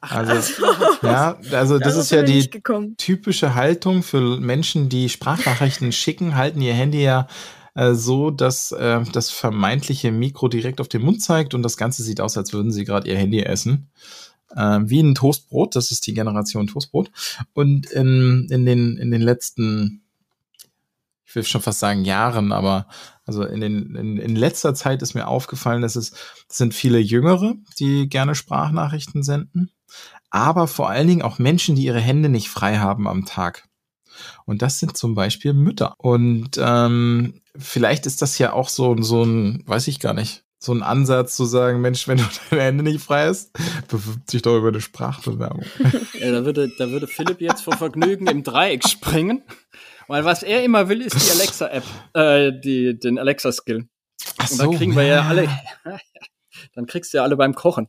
Also, ja, also das, das ist ja die typische Haltung für Menschen, die Sprachnachrichten schicken, halten ihr Handy ja äh, so, dass äh, das vermeintliche Mikro direkt auf den Mund zeigt und das Ganze sieht aus, als würden sie gerade ihr Handy essen. Äh, wie ein Toastbrot, das ist die Generation Toastbrot. Und in, in, den, in den letzten, ich will schon fast sagen Jahren, aber also in, den, in, in letzter Zeit ist mir aufgefallen, dass es das sind viele Jüngere, die gerne Sprachnachrichten senden aber vor allen Dingen auch Menschen, die ihre Hände nicht frei haben am Tag. Und das sind zum Beispiel Mütter. Und ähm, vielleicht ist das ja auch so, so ein, weiß ich gar nicht, so ein Ansatz zu sagen, Mensch, wenn du deine Hände nicht frei hast, bewirbt sich doch über eine Sprachbewerbung. Ja, da würde, da würde Philipp jetzt vor Vergnügen im Dreieck springen. Weil was er immer will, ist die Alexa-App, äh, die, den Alexa-Skill. Und so, dann kriegen wir ja, ja alle, dann kriegst du ja alle beim Kochen.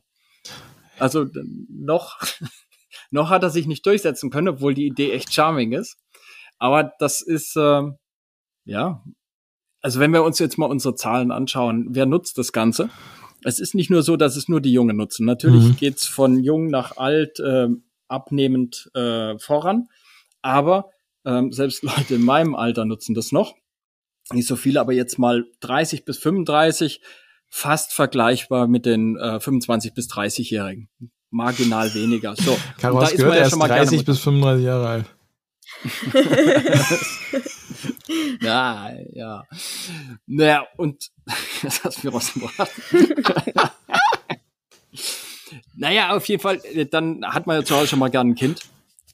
Also noch, noch hat er sich nicht durchsetzen können, obwohl die Idee echt charming ist. Aber das ist, äh, ja, also wenn wir uns jetzt mal unsere Zahlen anschauen, wer nutzt das Ganze? Es ist nicht nur so, dass es nur die Jungen nutzen. Natürlich mhm. geht's von jung nach alt äh, abnehmend äh, voran, aber ähm, selbst Leute in meinem Alter nutzen das noch. Nicht so viele, aber jetzt mal 30 bis 35 fast vergleichbar mit den äh, 25 bis 30-Jährigen. Marginal weniger. So, Caro, da ist gehört, man ja schon mal 30 bis 35 Jahre alt. ja, ja. Naja, und das hast du mir rausgebracht. naja, auf jeden Fall, dann hat man ja zu Hause schon mal gern ein Kind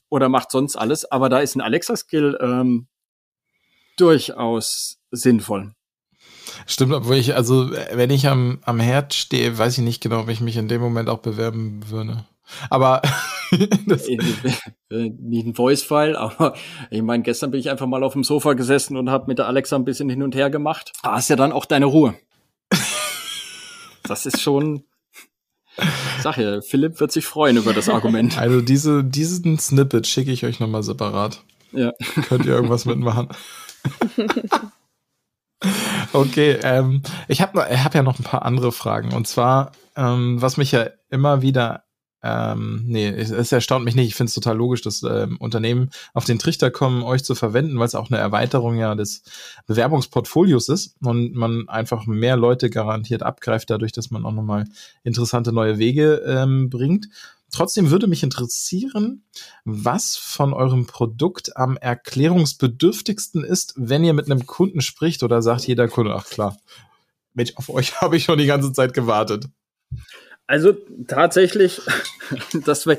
oder macht sonst alles, aber da ist ein Alexa-Skill ähm, durchaus sinnvoll. Stimmt, obwohl ich, also wenn ich am, am Herd stehe, weiß ich nicht genau, ob ich mich in dem Moment auch bewerben würde. Aber das äh, nicht ein Voice-File, aber ich meine, gestern bin ich einfach mal auf dem Sofa gesessen und habe mit der Alexa ein bisschen hin und her gemacht. Da hast ja dann auch deine Ruhe. Das ist schon. Sag ja, Philipp wird sich freuen über das Argument. Also diese, diesen Snippet schicke ich euch nochmal separat. Ja. Könnt ihr irgendwas mitmachen? Okay, ähm, ich habe hab ja noch ein paar andere Fragen. Und zwar, ähm, was mich ja immer wieder, ähm, nee, es, erstaunt mich nicht. Ich finde es total logisch, dass ähm, Unternehmen auf den Trichter kommen, euch zu verwenden, weil es auch eine Erweiterung ja des Bewerbungsportfolios ist und man einfach mehr Leute garantiert abgreift, dadurch, dass man auch nochmal interessante neue Wege ähm, bringt. Trotzdem würde mich interessieren, was von eurem Produkt am erklärungsbedürftigsten ist, wenn ihr mit einem Kunden spricht oder sagt jeder Kunde, ach klar, Mensch, auf euch habe ich schon die ganze Zeit gewartet. Also tatsächlich, das wär,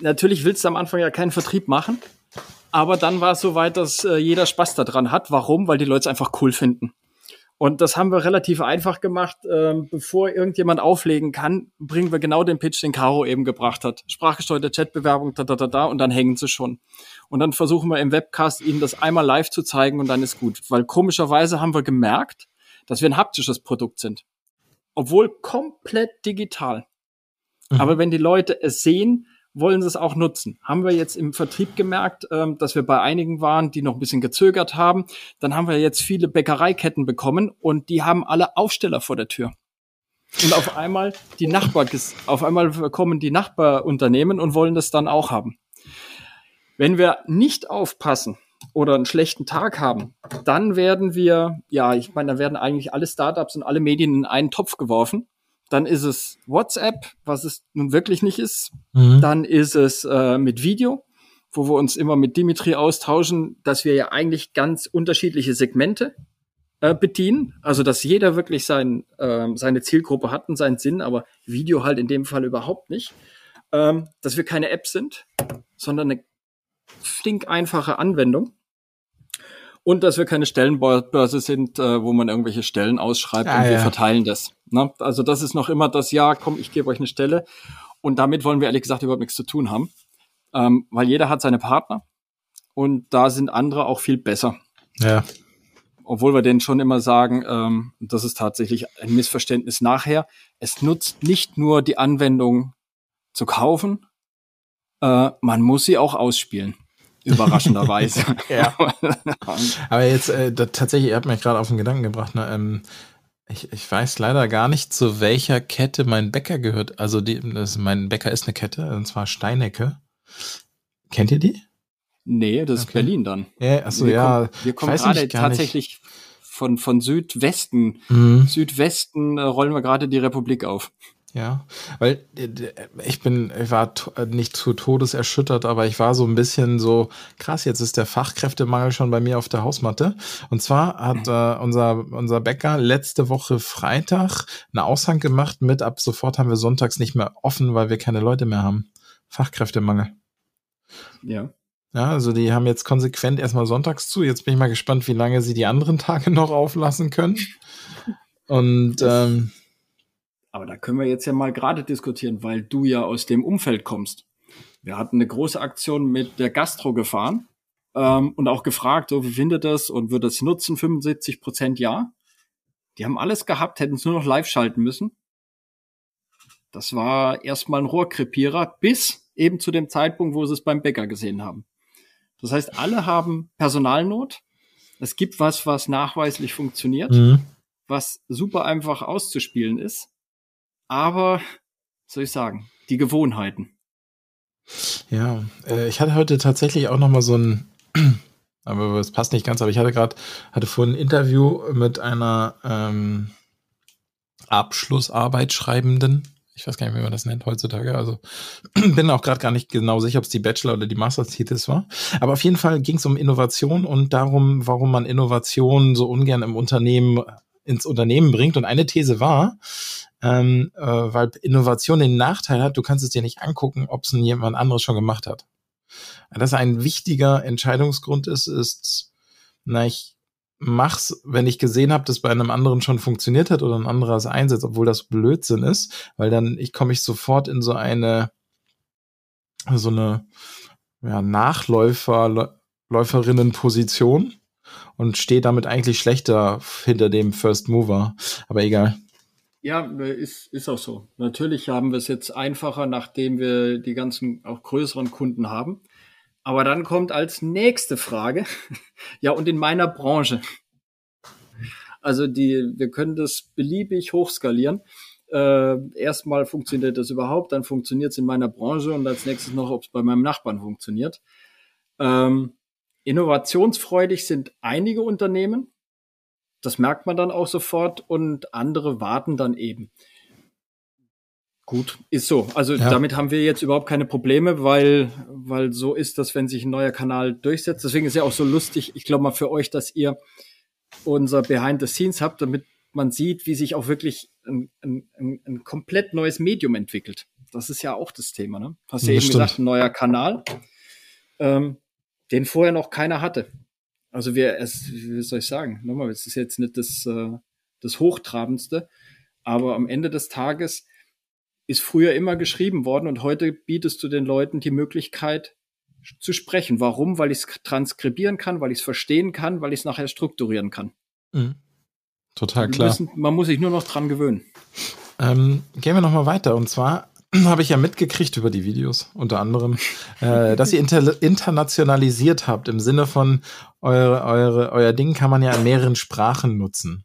natürlich willst du am Anfang ja keinen Vertrieb machen, aber dann war es so weit, dass äh, jeder Spaß daran hat. Warum? Weil die Leute es einfach cool finden. Und das haben wir relativ einfach gemacht. Ähm, bevor irgendjemand auflegen kann, bringen wir genau den Pitch, den Caro eben gebracht hat. Sprachgesteuerte Chatbewerbung, da, da, da, da, und dann hängen sie schon. Und dann versuchen wir im Webcast ihnen das einmal live zu zeigen und dann ist gut. Weil komischerweise haben wir gemerkt, dass wir ein haptisches Produkt sind. Obwohl komplett digital. Mhm. Aber wenn die Leute es sehen, wollen sie es auch nutzen. Haben wir jetzt im Vertrieb gemerkt, ähm, dass wir bei einigen waren, die noch ein bisschen gezögert haben. Dann haben wir jetzt viele Bäckereiketten bekommen und die haben alle Aufsteller vor der Tür. Und auf einmal die Nachbar, auf einmal kommen die Nachbarunternehmen und wollen das dann auch haben. Wenn wir nicht aufpassen oder einen schlechten Tag haben, dann werden wir, ja, ich meine, da werden eigentlich alle Startups und alle Medien in einen Topf geworfen dann ist es WhatsApp, was es nun wirklich nicht ist. Mhm. Dann ist es äh, mit Video, wo wir uns immer mit Dimitri austauschen, dass wir ja eigentlich ganz unterschiedliche Segmente äh, bedienen. Also dass jeder wirklich sein, äh, seine Zielgruppe hat und seinen Sinn, aber Video halt in dem Fall überhaupt nicht. Ähm, dass wir keine App sind, sondern eine flink einfache Anwendung und dass wir keine Stellenbörse sind, äh, wo man irgendwelche Stellen ausschreibt ah, und wir ja. verteilen das. Ne? Also das ist noch immer das Ja, komm, ich gebe euch eine Stelle. Und damit wollen wir ehrlich gesagt überhaupt nichts zu tun haben, ähm, weil jeder hat seine Partner und da sind andere auch viel besser. Ja. Obwohl wir denen schon immer sagen, ähm, das ist tatsächlich ein Missverständnis nachher. Es nutzt nicht nur die Anwendung zu kaufen, äh, man muss sie auch ausspielen. Überraschenderweise. Ja. Aber jetzt äh, da, tatsächlich, ihr habt mich gerade auf den Gedanken gebracht, ne, ähm, ich, ich weiß leider gar nicht, zu welcher Kette mein Bäcker gehört. Also die, das, mein Bäcker ist eine Kette, und zwar Steinecke. Kennt ihr die? Nee, das ist Okay. Berlin dann. Ja, achso, wir ja. kommen, wir kommen gerade nicht. tatsächlich von, von Südwesten. Mhm. Südwesten äh, rollen wir gerade die Republik auf. Ja, weil äh, d- ich bin, ich war äh, nicht zu Todes erschüttert, aber ich war so ein bisschen so, krass, jetzt ist der Fachkräftemangel schon bei mir auf der Hausmatte. Und zwar hat äh, unser, unser Bäcker letzte Woche Freitag eine Aushang gemacht mit, ab sofort haben wir sonntags nicht mehr offen, weil wir keine Leute mehr haben. Fachkräftemangel. Ja. Ja, also die haben jetzt konsequent erstmal sonntags zu. Jetzt bin ich mal gespannt, wie lange sie die anderen Tage noch auflassen können. Und ähm, Aber da können wir jetzt ja mal gerade diskutieren, weil du ja aus dem Umfeld kommst. Wir hatten eine große Aktion mit der Gastro gefahren ähm, und auch gefragt, so, wie findet das und wird das nutzen? 75 Prozent ja. Die haben alles gehabt, hätten es nur noch live schalten müssen. Das war erstmal ein Rohrkrepierer bis eben zu dem Zeitpunkt, wo sie es beim Bäcker gesehen haben. Das heißt, alle haben Personalnot. Es gibt was, was nachweislich funktioniert mhm. was super einfach auszuspielen ist. Aber, soll ich sagen, die Gewohnheiten. Ja, äh, ich hatte heute tatsächlich auch noch mal so ein, aber es passt nicht ganz, aber ich hatte gerade, hatte vorhin ein Interview mit einer ähm, Abschlussarbeit schreibenden. Ich weiß gar nicht, wie man das nennt heutzutage. Also bin auch gerade gar nicht genau sicher, ob es die Bachelor- oder die Masterthesis war. Aber auf jeden Fall ging es um Innovation und darum, warum man Innovation so ungern im Unternehmen ins Unternehmen bringt. Und eine These war, ähm, äh, weil Innovation den Nachteil hat, du kannst es dir nicht angucken, ob es jemand anderes schon gemacht hat. Das ein wichtiger Entscheidungsgrund ist, ist, na, ich mach's, wenn ich gesehen habe, dass bei einem anderen schon funktioniert hat oder ein anderer es einsetzt, obwohl das Blödsinn ist, weil dann ich komme ich sofort in so eine so eine ja, Nachläufer Läuferinnenposition und stehe damit eigentlich schlechter hinter dem First Mover. Aber egal. Ja, ist, ist auch so. Natürlich haben wir es jetzt einfacher, nachdem wir die ganzen auch größeren Kunden haben. Aber dann kommt als nächste Frage, ja, und in meiner Branche. Also die, wir können das beliebig hochskalieren. Äh, erstmal funktioniert das überhaupt, dann funktioniert es in meiner Branche und als nächstes noch, ob es bei meinem Nachbarn funktioniert. Ähm, innovationsfreudig sind einige Unternehmen. Das merkt man dann auch sofort und andere warten dann eben. Gut, ist so. Also Ja. damit haben wir jetzt überhaupt keine Probleme, weil, weil so ist das, wenn sich ein neuer Kanal durchsetzt. Deswegen ist ja auch so lustig, ich glaube mal für euch, dass ihr unser Behind the Scenes habt, damit man sieht, wie sich auch wirklich ein, ein, ein, komplett neues Medium entwickelt. Das ist ja auch das Thema, ne? Hast ja eben stimmt. gesagt, ein neuer Kanal, ähm, den vorher noch keiner hatte. Also wir, es, wie soll ich sagen, nochmal, es ist jetzt nicht das, äh, das Hochtrabendste, aber am Ende des Tages ist früher immer geschrieben worden und heute bietest du den Leuten die Möglichkeit zu sprechen. Warum? Weil ich es transkribieren kann, weil ich es verstehen kann, weil ich es nachher strukturieren kann. Mhm. Total klar. Müssen, man muss sich nur noch dran gewöhnen. Ähm, gehen wir noch mal weiter. Und zwar habe ich ja mitgekriegt über die Videos, unter anderem, äh, dass ihr inter internationalisiert habt, im Sinne von, eure, eure, euer Ding kann man ja in mehreren Sprachen nutzen.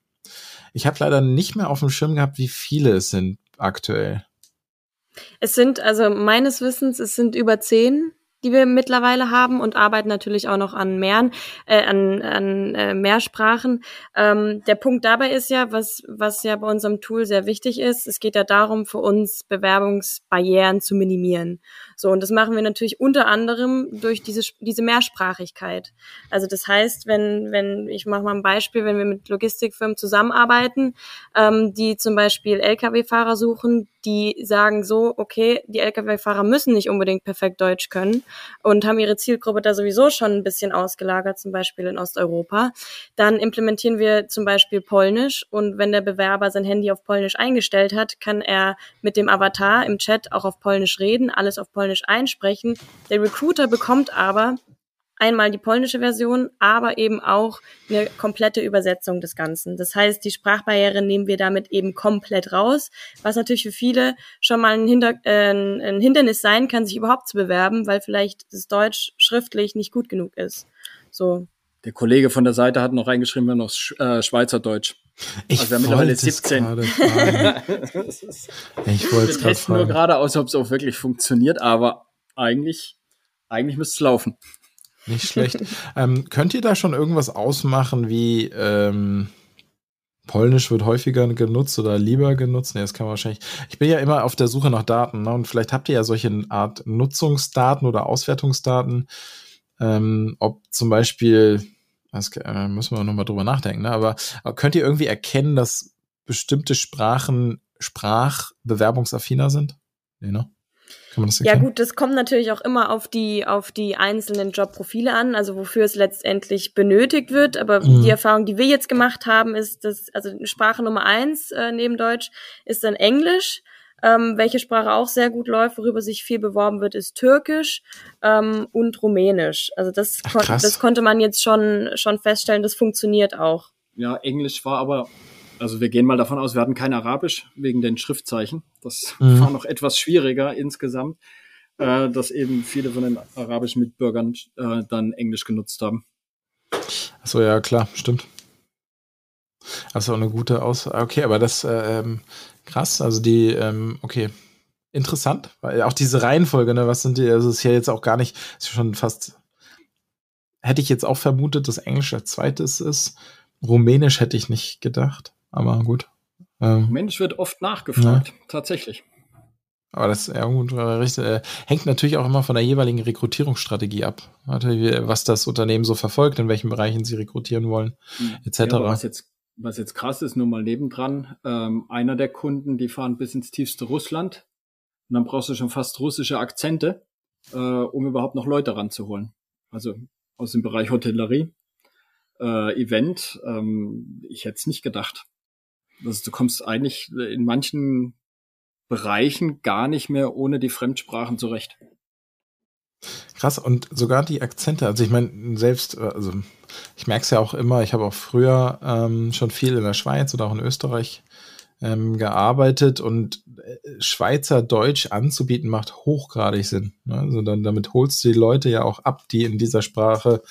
Ich habe leider nicht mehr auf dem Schirm gehabt, wie viele es sind aktuell. Es sind, also meines Wissens, es sind über zehn, die wir mittlerweile haben und arbeiten natürlich auch noch an mehreren, äh, an, an äh, Mehrsprachen. Ähm, der Punkt dabei ist ja, was, was ja bei unserem Tool sehr wichtig ist, es geht ja darum, für uns Bewerbungsbarrieren zu minimieren. So, und das machen wir natürlich unter anderem durch diese, diese Mehrsprachigkeit. Also das heißt, wenn, wenn, ich mache mal ein Beispiel, wenn wir mit Logistikfirmen zusammenarbeiten, ähm, die zum Beispiel Lkw-Fahrer suchen, die sagen so, okay, die Lkw-Fahrer müssen nicht unbedingt perfekt Deutsch können, und haben ihre Zielgruppe da sowieso schon ein bisschen ausgelagert, zum Beispiel in Osteuropa. Dann implementieren wir zum Beispiel Polnisch und wenn der Bewerber sein Handy auf Polnisch eingestellt hat, kann er mit dem Avatar im Chat auch auf Polnisch reden, alles auf Polnisch einsprechen. Der Recruiter bekommt aber einmal die polnische Version, aber eben auch eine komplette Übersetzung des Ganzen. Das heißt, die Sprachbarriere nehmen wir damit eben komplett raus, was natürlich für viele schon mal ein, Hinter äh, ein Hindernis sein kann, sich überhaupt zu bewerben, weil vielleicht das Deutsch schriftlich nicht gut genug ist. So. Der Kollege von der Seite hat noch reingeschrieben, wir noch Sch äh, Schweizerdeutsch. Ich Also wir haben mittlerweile wollte es 17. gerade fragen. das ist, Ich wollte es gerade testen nur fragen. gerade aus, ob es auch wirklich funktioniert, aber eigentlich, eigentlich müsste es laufen. Nicht schlecht. ähm, könnt ihr da schon irgendwas ausmachen, wie ähm, Polnisch wird häufiger genutzt oder lieber genutzt? Nee, das kann man wahrscheinlich. Ich bin ja immer auf der Suche nach Daten, ne? Und vielleicht habt ihr ja solche Art Nutzungsdaten oder Auswertungsdaten, ähm, ob zum Beispiel, das äh, müssen wir nochmal drüber nachdenken, ne? aber könnt ihr irgendwie erkennen, dass bestimmte Sprachen sprachbewerbungsaffiner sind? Nee, ne? Kann man das Ja gut, das kommt natürlich auch immer auf die auf die einzelnen Jobprofile an, also wofür es letztendlich benötigt wird. Aber Mhm. die Erfahrung, die wir jetzt gemacht haben, ist, dass also Sprache Nummer eins äh, neben Deutsch ist dann Englisch. Ähm, welche Sprache auch sehr gut läuft, worüber sich viel beworben wird, ist Türkisch ähm, und Rumänisch. Also das, Ach, kon das konnte man jetzt schon schon feststellen, das funktioniert auch. Ja, Englisch war aber, also wir gehen mal davon aus, wir hatten kein Arabisch wegen den Schriftzeichen. Das Mhm. war noch etwas schwieriger insgesamt, äh, dass eben viele von den arabischen Mitbürgern äh, dann Englisch genutzt haben. Achso, ja, klar, stimmt. Das ist auch eine gute Aus. Okay, aber das äh, ähm, krass. Also die, ähm, okay, interessant, weil auch diese Reihenfolge, ne, was sind die? Also es ist ja jetzt auch gar nicht, ist schon fast. Hätte ich jetzt auch vermutet, dass Englisch als zweites ist. Rumänisch hätte ich nicht gedacht, aber gut. Ähm, Mensch wird oft nachgefragt, tatsächlich. aber das ja, gut, äh, äh, hängt natürlich auch immer von der jeweiligen Rekrutierungsstrategie ab. Natürlich, was das Unternehmen so verfolgt, in welchen Bereichen sie rekrutieren wollen, etc. Ja, was jetzt, was jetzt krass ist, nur mal nebendran, ähm, einer der Kunden, die fahren bis ins tiefste Russland und dann brauchst du schon fast russische Akzente, äh, um überhaupt noch Leute ranzuholen. Also aus dem Bereich Hotellerie, äh, Event, ähm, ich hätte es nicht gedacht. Also du kommst eigentlich in manchen Bereichen gar nicht mehr ohne die Fremdsprachen zurecht. Krass, und sogar die Akzente, also ich meine, selbst, äh, also ich merke es ja auch immer, ich habe auch früher ähm, schon viel in der Schweiz oder auch in Österreich ähm, gearbeitet und äh, Schweizer Deutsch anzubieten macht hochgradig Sinn. Ne? Also dann, damit holst du die Leute ja auch ab, die in dieser Sprache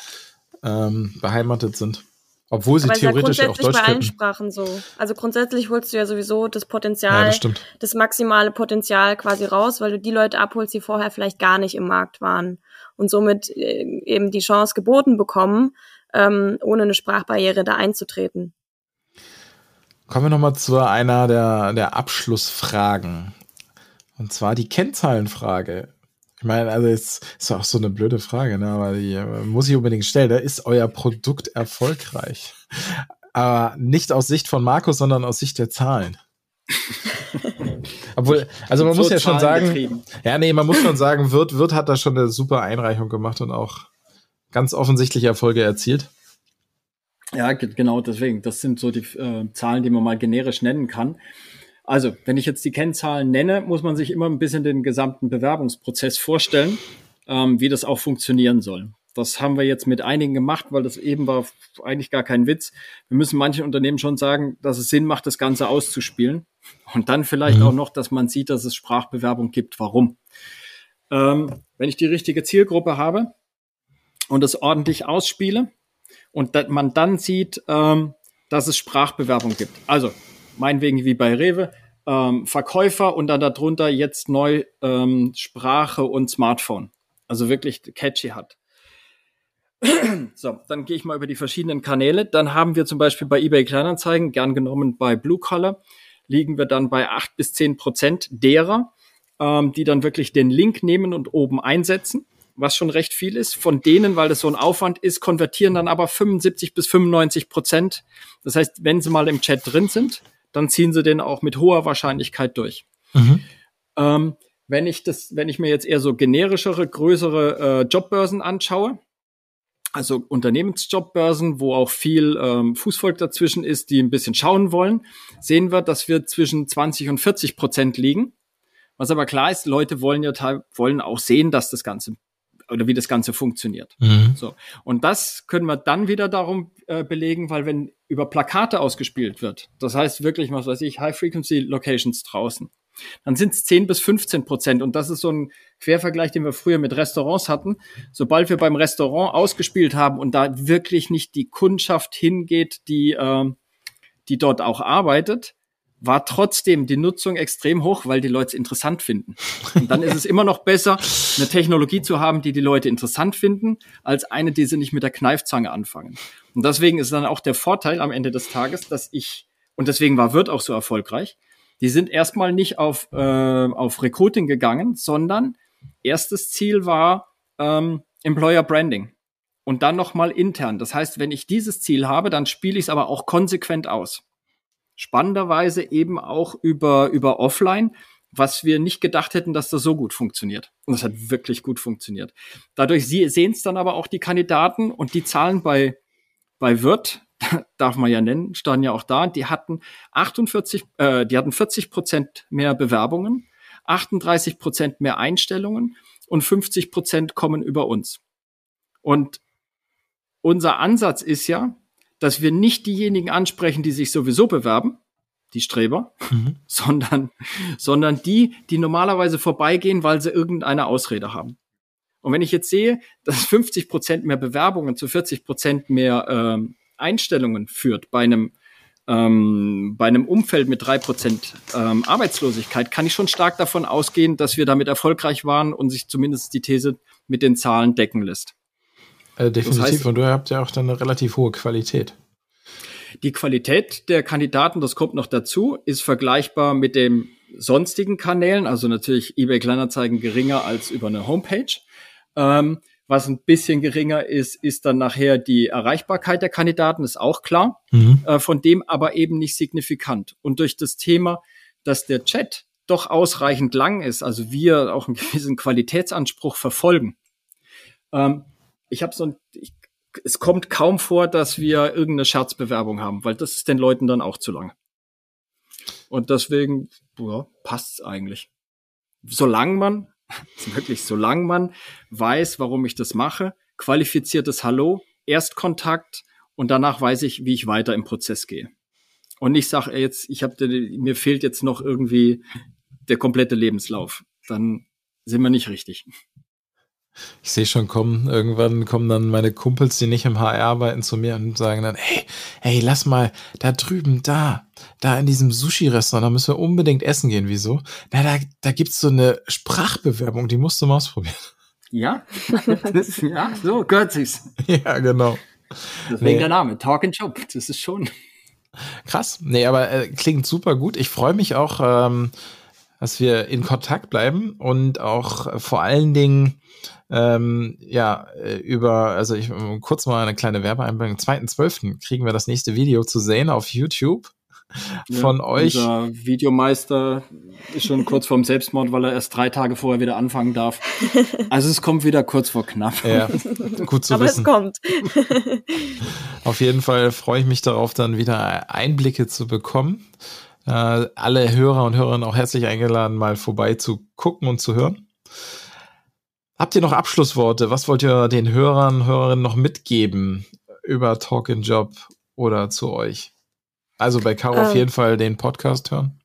ähm, beheimatet sind. Obwohl sie Aber ist ja theoretisch ja auch grundsätzlich Deutsch bei allen. Sprachen so. Also grundsätzlich holst du ja sowieso das Ja, Potenzial, das stimmt. das maximale Potenzial quasi raus, weil du die Leute abholst, die vorher vielleicht gar nicht im Markt waren und somit äh, eben die Chance geboten bekommen, ähm, ohne eine Sprachbarriere da einzutreten. Kommen wir nochmal zu einer der, der Abschlussfragen. Und zwar die Kennzahlenfrage. Ich meine, also jetzt ist auch so eine blöde Frage, ne? aber die äh, muss ich unbedingt stellen. Da ist euer Produkt erfolgreich? Aber nicht aus Sicht von Markus, sondern aus Sicht der Zahlen. Obwohl, also man So muss ja schon sagen, zahlengetrieben. ja, nee, man muss schon sagen, Wirt, Wirt hat da schon eine super Einreichung gemacht und auch ganz offensichtliche Erfolge erzielt. Ja, ge- genau deswegen. Das sind so die äh, Zahlen, die man mal generisch nennen kann. Also, wenn ich jetzt die Kennzahlen nenne, muss man sich immer ein bisschen den gesamten Bewerbungsprozess vorstellen, ähm, wie das auch funktionieren soll. Das haben wir jetzt mit einigen gemacht, weil das eben war eigentlich gar kein Witz. Wir müssen manchen Unternehmen schon sagen, dass es Sinn macht, das Ganze auszuspielen. Und dann vielleicht Mhm. auch noch, dass man sieht, dass es Sprachbewerbung gibt. Warum? Ähm, wenn ich die richtige Zielgruppe habe und es ordentlich ausspiele, und man dann sieht, ähm, dass es Sprachbewerbung gibt. Also meinetwegen wie bei Rewe, ähm, Verkäufer und dann darunter jetzt neu ähm, Sprache und Smartphone. Also wirklich catchy hat. So, dann gehe ich mal über die verschiedenen Kanäle. Dann haben wir zum Beispiel bei eBay Kleinanzeigen, gern genommen bei Blue Collar, liegen wir dann bei acht bis zehn Prozent derer, ähm, die dann wirklich den Link nehmen und oben einsetzen, was schon recht viel ist. Von denen, weil das so ein Aufwand ist, konvertieren dann aber 75 bis 95 Prozent. Das heißt, wenn sie mal im Chat drin sind, dann ziehen sie den auch mit hoher Wahrscheinlichkeit durch. Mhm. Ähm, wenn ich das, wenn ich mir jetzt eher so generischere, größere äh, Jobbörsen anschaue, also Unternehmensjobbörsen, wo auch viel ähm, Fußvolk dazwischen ist, die ein bisschen schauen wollen, sehen wir, dass wir zwischen 20 und 40 Prozent liegen. Was aber klar ist, Leute wollen ja wollen auch sehen, dass das Ganze oder wie das Ganze funktioniert. Mhm. So. Und das können wir dann wieder darum äh, belegen, weil wenn über Plakate ausgespielt wird, das heißt wirklich, was weiß ich, High-Frequency-Locations draußen, dann sind es 10 bis 15 Prozent. Und das ist so ein Quervergleich, den wir früher mit Restaurants hatten. Sobald wir beim Restaurant ausgespielt haben und da wirklich nicht die Kundschaft hingeht, die, äh, die dort auch arbeitet, war trotzdem die Nutzung extrem hoch, weil die Leute es interessant finden. Und dann ist es immer noch besser, eine Technologie zu haben, die die Leute interessant finden, als eine, die sie nicht mit der Kneifzange anfangen. Und deswegen ist dann auch der Vorteil am Ende des Tages, dass ich, und deswegen war Wirt auch so erfolgreich, die sind erstmal nicht auf, äh, auf Recruiting gegangen, sondern erstes Ziel war ähm, Employer Branding. Und dann nochmal intern. Das heißt, wenn ich dieses Ziel habe, dann spiele ich es aber auch konsequent aus. Spannenderweise eben auch über, über Offline, was wir nicht gedacht hätten, dass das so gut funktioniert. Und das hat wirklich gut funktioniert. Dadurch sehen es dann aber auch die Kandidaten und die Zahlen bei, bei Wirt, darf man ja nennen, standen ja auch da, die hatten 48, äh, die hatten 40 Prozent mehr Bewerbungen, 38 Prozent mehr Einstellungen und 50 Prozent kommen über uns. Und unser Ansatz ist ja, dass wir nicht diejenigen ansprechen, die sich sowieso bewerben, die Streber, mhm. sondern, sondern die, die normalerweise vorbeigehen, weil sie irgendeine Ausrede haben. Und wenn ich jetzt sehe, dass 50 Prozent mehr Bewerbungen zu 40 Prozent mehr ähm, Einstellungen führt bei einem ähm, bei einem Umfeld mit drei Prozent ähm, Arbeitslosigkeit, kann ich schon stark davon ausgehen, dass wir damit erfolgreich waren und sich zumindest die These mit den Zahlen decken lässt. Äh, definitiv. Das heißt, und du habt ja auch dann eine relativ hohe Qualität. Die Qualität der Kandidaten, das kommt noch dazu, ist vergleichbar mit den sonstigen Kanälen, also natürlich eBay Kleinanzeigen geringer als über eine Homepage. Ähm, was ein bisschen geringer ist, ist dann nachher die Erreichbarkeit der Kandidaten, ist auch klar, mhm. äh, von dem aber eben nicht signifikant. Und durch das Thema, dass der Chat doch ausreichend lang ist, also wir auch einen gewissen Qualitätsanspruch verfolgen. Ähm, ich habe so ein, ich, es kommt kaum vor, dass wir irgendeine Scherzbewerbung haben, weil das ist den Leuten dann auch zu lang. Und deswegen ja, passt's eigentlich. Solange man wirklich, solange man weiß, warum ich das mache, qualifiziertes Hallo, Erstkontakt und danach weiß ich, wie ich weiter im Prozess gehe. Und ich sage jetzt, ich habe mir fehlt jetzt noch irgendwie der komplette Lebenslauf. Dann sind wir nicht richtig. Ich sehe schon kommen, irgendwann kommen dann meine Kumpels, die nicht im HR arbeiten, zu mir und sagen dann, hey, hey, lass mal da drüben, da, da in diesem Sushi-Restaurant, da müssen wir unbedingt essen gehen. Wieso? Na, da, da gibt's so eine Sprachbewerbung, die musst du mal ausprobieren. Ja, ja, so gehört sich's. Ja, genau. Deswegen nee. der Name, Talk and Job, das ist schon. Krass. Nee, aber äh, klingt super gut. Ich freue mich auch, ähm, dass wir in Kontakt bleiben und auch äh, vor allen Dingen ähm, ja, äh, über, also ich kurz mal eine kleine Werbeeinblendung. Am 2.12. kriegen wir das nächste Video zu sehen auf YouTube von ja, euch. Unser Videomeister ist schon kurz vorm Selbstmord, weil er erst drei Tage vorher wieder anfangen darf. Also es kommt wieder kurz vor knapp. Ja, gut zu Aber wissen. Aber es kommt. Auf jeden Fall freue ich mich darauf, dann wieder Einblicke zu bekommen. Äh, alle Hörer und Hörerinnen auch herzlich eingeladen, mal vorbei zu gucken und zu hören. Habt ihr noch Abschlussworte? Was wollt ihr den Hörern, Hörerinnen noch mitgeben über Talk in Job oder zu euch? Also bei Caro ähm, auf jeden Fall den Podcast hören.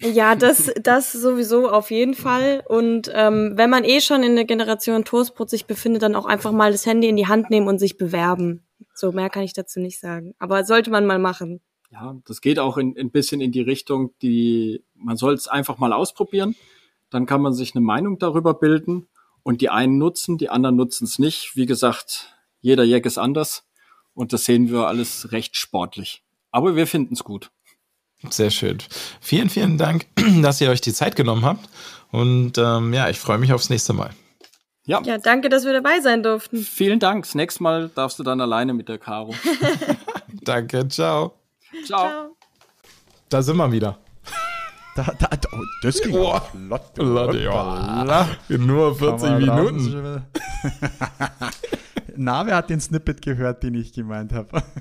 Ja, das, das sowieso auf jeden Fall. Und ähm, wenn man eh schon in der Generation Toastbrot sich befindet, dann auch einfach mal das Handy in die Hand nehmen und sich bewerben. So mehr kann ich dazu nicht sagen. Aber sollte man mal machen. Ja, das geht auch in, ein bisschen in die Richtung, die man soll es einfach mal ausprobieren. Dann kann man sich eine Meinung darüber bilden. Und die einen nutzen, die anderen nutzen es nicht. Wie gesagt, jeder Jack ist anders. Und das sehen wir alles recht sportlich. Aber wir finden es gut. Sehr schön. Vielen, vielen Dank, dass ihr euch die Zeit genommen habt. Und ähm, ja, ich freue mich aufs nächste Mal. Ja. ja, danke, dass wir dabei sein durften. Vielen Dank. Das nächste Mal darfst du dann alleine mit der Caro. danke, ciao. Ciao. Ciao. Da sind wir wieder. Da, da, da, oh, das ging auch flott. Flott, ja. Nur 40 Minuten. Na, wer hat den Snippet gehört, den ich gemeint habe?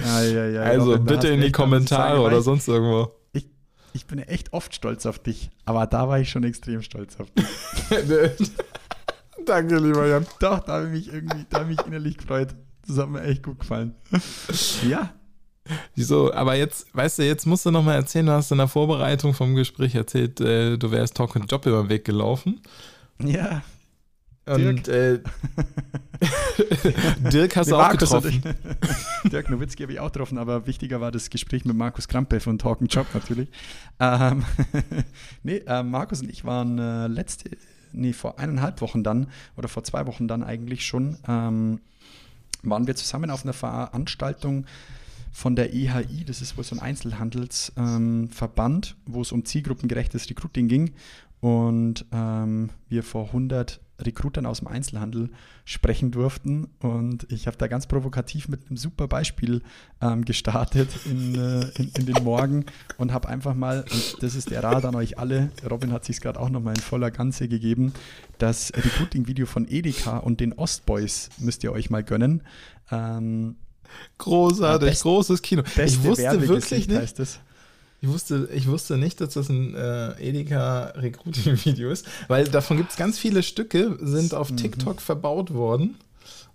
Also bitte in die Kommentare oder sonst irgendwo. Ich, ich bin echt oft stolz auf dich, aber da war ich schon extrem stolz auf dich. Danke, lieber Jan. Doch, da habe ich mich irgendwie, da habe ich mich innerlich gefreut. Das hat mir echt gut gefallen. Ja, Wieso? Aber jetzt, weißt du, jetzt musst du noch mal erzählen, du hast in der Vorbereitung vom Gespräch erzählt, äh, du wärst Talk und Job über den Weg gelaufen. ja. Und äh, Dirk hast du auch Markus getroffen. ich- Dirk Nowitzki habe ich auch getroffen, aber wichtiger war das Gespräch mit Markus Krampe von Talk and Job natürlich. Ähm, nee, äh, Markus und ich waren äh, letzte, nee, vor eineinhalb Wochen dann, oder vor zwei Wochen dann eigentlich schon, ähm, waren wir zusammen auf einer Veranstaltung von der EHI, das ist wohl so ein Einzelhandelsverband, ähm, wo es um zielgruppengerechtes Recruiting ging. Und ähm, wir vor 100 Recruitern aus dem Einzelhandel sprechen durften und ich habe da ganz provokativ mit einem super Beispiel ähm, gestartet in, äh, in, in den Morgen und habe einfach mal, und das ist der Rat an euch alle, Robin hat sich gerade auch nochmal in voller Ganze gegeben, das Recruiting-Video von Edeka und den Ostboys müsst ihr euch mal gönnen. Ähm, Großartig, Ja, best- großes Kino. Ich wusste wirklich nicht, es. Ich wusste, ich wusste nicht, dass das ein äh, Edeka Recruiting-Video ist, weil davon gibt es ganz viele Stücke, sind auf TikTok verbaut worden.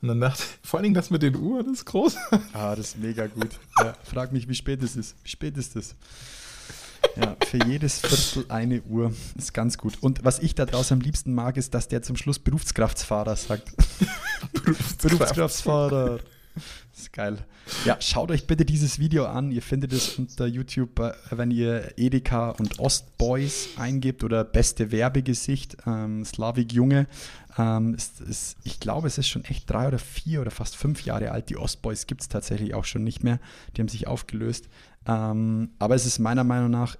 Und dann dachte ich, vor allen Dingen das mit den Uhren ist groß. Ah, das ist mega gut. Ja, frag mich, wie spät es ist. Wie spät ist es? Ja, für jedes Viertel eine Uhr. Ist ganz gut. Und was ich da draußen am liebsten mag, ist, dass der zum Schluss Berufskraftsfahrer sagt. Berufskraftsfahrer. Das ist geil. Ja, schaut euch bitte dieses Video an. Ihr findet es unter YouTube, äh, wenn ihr Edeka und Ostboys eingebt oder beste Werbegesicht, ähm, Slavik Junge. Ähm, ist, ist, ich glaube, es ist schon echt drei oder vier oder fast fünf Jahre alt. Die Ostboys gibt es tatsächlich auch schon nicht mehr. Die haben sich aufgelöst. Ähm, aber es ist meiner Meinung nach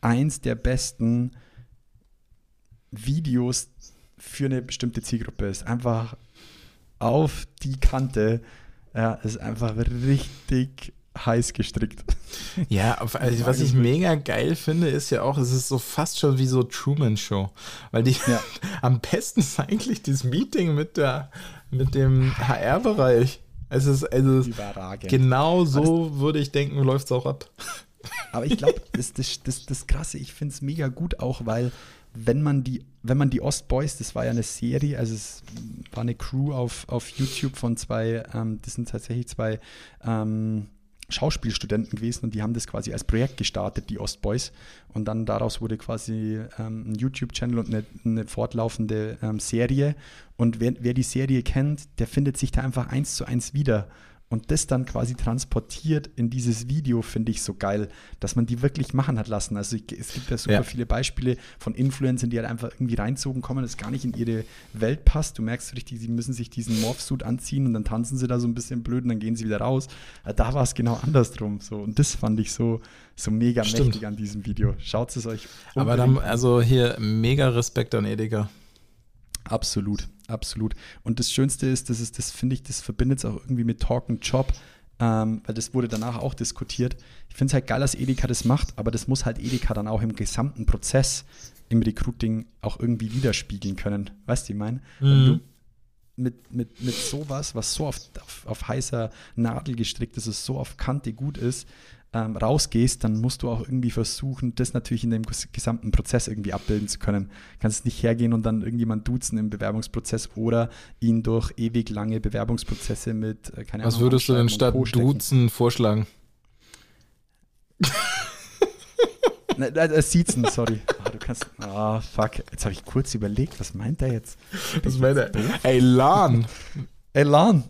eins der besten Videos für eine bestimmte Zielgruppe. Ist einfach auf die Kante. Ja, ist einfach richtig heiß gestrickt. Ja, also was ich mega geil finde, ist ja auch, es ist so fast schon wie so Truman Show. Weil die Ja. am besten ist eigentlich das Meeting mit der mit dem HR-Bereich. Es ist also Überragend. genau so würde ich denken, läuft es auch ab. Aber ich glaube, das, das, das, das Krasse, ich finde es mega gut auch, weil wenn man die, wenn man die Ostboys, das war ja eine Serie, also es war eine Crew auf, auf YouTube von zwei, ähm, das sind tatsächlich zwei ähm, Schauspielstudenten gewesen und die haben das quasi als Projekt gestartet, die Ostboys. Und dann daraus wurde quasi ähm, ein YouTube-Channel und eine, eine fortlaufende ähm, Serie. Und wer, wer die Serie kennt, der findet sich da einfach eins zu eins wieder. Und das dann quasi transportiert in dieses Video, finde ich so geil, dass man die wirklich machen hat lassen. Also ich, es gibt ja super Ja. viele Beispiele von Influencern, die halt einfach irgendwie reinzogen kommen, das gar nicht in ihre Welt passt. Du merkst richtig, sie müssen sich diesen Morphsuit anziehen und dann tanzen sie da so ein bisschen blöd und dann gehen sie wieder raus. Äh, Da war es genau andersrum. So. Und das fand ich so, so mega Stimmt. mächtig an diesem Video. Schaut es euch Aber dann, also hier mega Respekt an Edeka. Absolut, absolut. Und das Schönste ist, das ist, das finde ich, das verbindet es auch irgendwie mit Talk und Job, ähm, weil das wurde danach auch diskutiert. Ich finde es halt geil, dass Edeka das macht, aber das muss halt Edeka dann auch im gesamten Prozess im Recruiting auch irgendwie widerspiegeln können. Weißt du, ich meine? Mhm. mit, mit, mit sowas, was so auf, auf, auf heißer Nadel gestrickt ist, es so auf Kante gut ist, ähm, rausgehst, dann musst du auch irgendwie versuchen, das natürlich in dem ges- gesamten Prozess irgendwie abbilden zu können. Kannst nicht hergehen und dann irgendjemand duzen im Bewerbungsprozess oder ihn durch ewig lange Bewerbungsprozesse mit, äh, keine Was Ahnung, würdest du denn statt. Duzen vorschlagen? Nein, nein, äh, Siezen, sorry. Ah, du kannst, ah, fuck. Jetzt habe ich kurz überlegt, was meint er jetzt? Was meint er? Ey, Lan! Elan,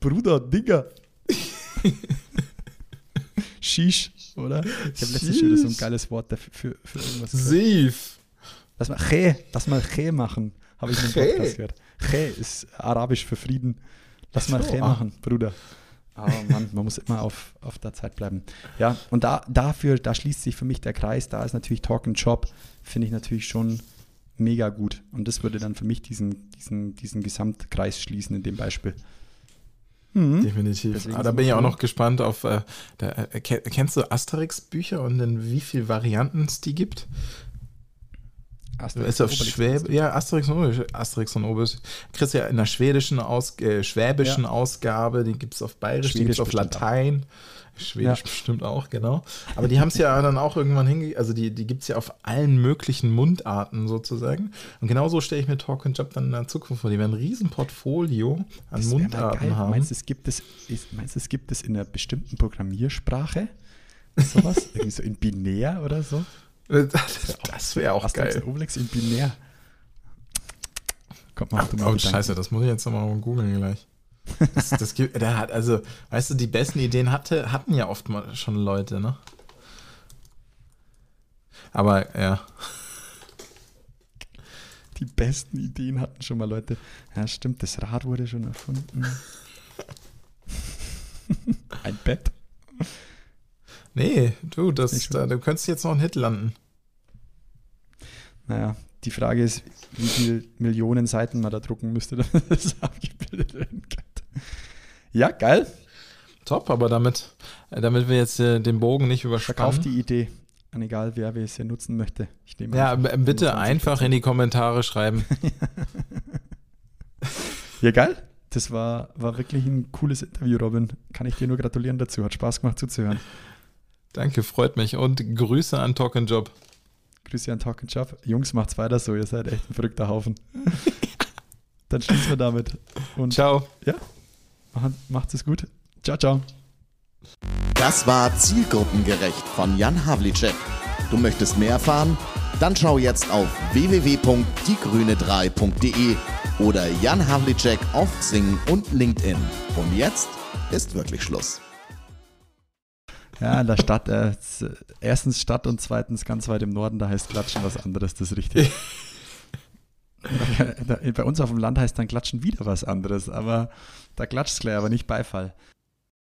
Bruder, Digga. Shish, oder? Ich habe letztens schon wieder so ein geiles Wort dafür für, irgendwas. Sief! Lass mal Che, lass mal Che machen. Habe ich in Che? Podcast gehört. Che ist arabisch für Frieden. Lass mal Che ah. machen, Bruder. Aber Mann, man muss immer auf, auf der Zeit bleiben. Ja, und da, dafür, da schließt sich für mich der Kreis. Da ist natürlich Talk and Job, finde ich natürlich schon mega gut. Und das würde dann für mich diesen, diesen, diesen Gesamtkreis schließen in dem Beispiel. Definitiv. Deswegen Aber da bin ich auch noch gespannt auf. Äh, da, äh, ken- kennst du Asterix-Bücher und in wie viele Varianten es die gibt? Asterix ist auf Schwäb ja, Asterix und Obelix. Asterix und Obelix. Kriegst ja in der schwedischen Aus äh, schwäbischen Ja. Ausgabe, die gibt es auf Bayerisch, die gibt Schwedisch es auf Latein. Schwedisch Ja. bestimmt auch, genau. Aber die haben es ja dann auch irgendwann hinge... Also die, die gibt es ja auf allen möglichen Mundarten sozusagen. Und genauso stelle ich mir Talk and Job dann in der Zukunft vor. Die werden ein riesen Portfolio an Das Mundarten haben. Meinst du, es gibt es, meinst du, es gibt es in einer bestimmten Programmiersprache? Sowas? Irgendwie so in binär oder so? Das wäre auch Asterix geil. Obelix in binär. Kommt mal auf Oh, Gedanken. scheiße, das muss ich jetzt nochmal googeln gleich. Das, das gibt, der hat, also, weißt du, die besten Ideen hatte, hatten ja oft mal schon Leute, ne? Aber ja, Die besten Ideen hatten schon mal Leute. Ja, stimmt, das Rad wurde schon erfunden. Ein Bett. Nee, du, das, da, du könntest jetzt noch einen Hit landen. Naja, die Frage ist, wie viele Millionen Seiten man da drucken müsste, damit das abgebildet werden könnte. Ja, geil. Top, aber damit, äh, damit wir jetzt äh, den Bogen nicht Verkauf überspannen. die Idee. An egal, wer wir es hier nutzen möchte. Ich nehme Ja, einfach bitte 25%. einfach in die Kommentare schreiben. Ja, geil. Das war, war wirklich ein cooles Interview, Robin. Kann ich dir nur gratulieren dazu. Hat Spaß gemacht zuzuhören. Danke, freut mich. Und Grüße an Talk and Job. Grüße an Talk and Job. Jungs, macht's weiter so. Ihr seid echt ein verrückter Haufen. Dann schließen wir damit. Und Ciao. ja, macht's es gut. Ciao, ciao. Das war Zielgruppengerecht von Jan Havlicek. Du möchtest mehr erfahren? Dann schau jetzt auf www.diegrüne3.de oder Jan Havlicek auf Xing und LinkedIn. Und jetzt ist wirklich Schluss. Ja, in der Stadt, äh, erstens Stadt und zweitens ganz weit im Norden, da heißt Klatschen was anderes, das ist richtig. Bei uns auf dem Land heißt dann Klatschen wieder was anderes, aber da klatscht es gleich, aber nicht Beifall.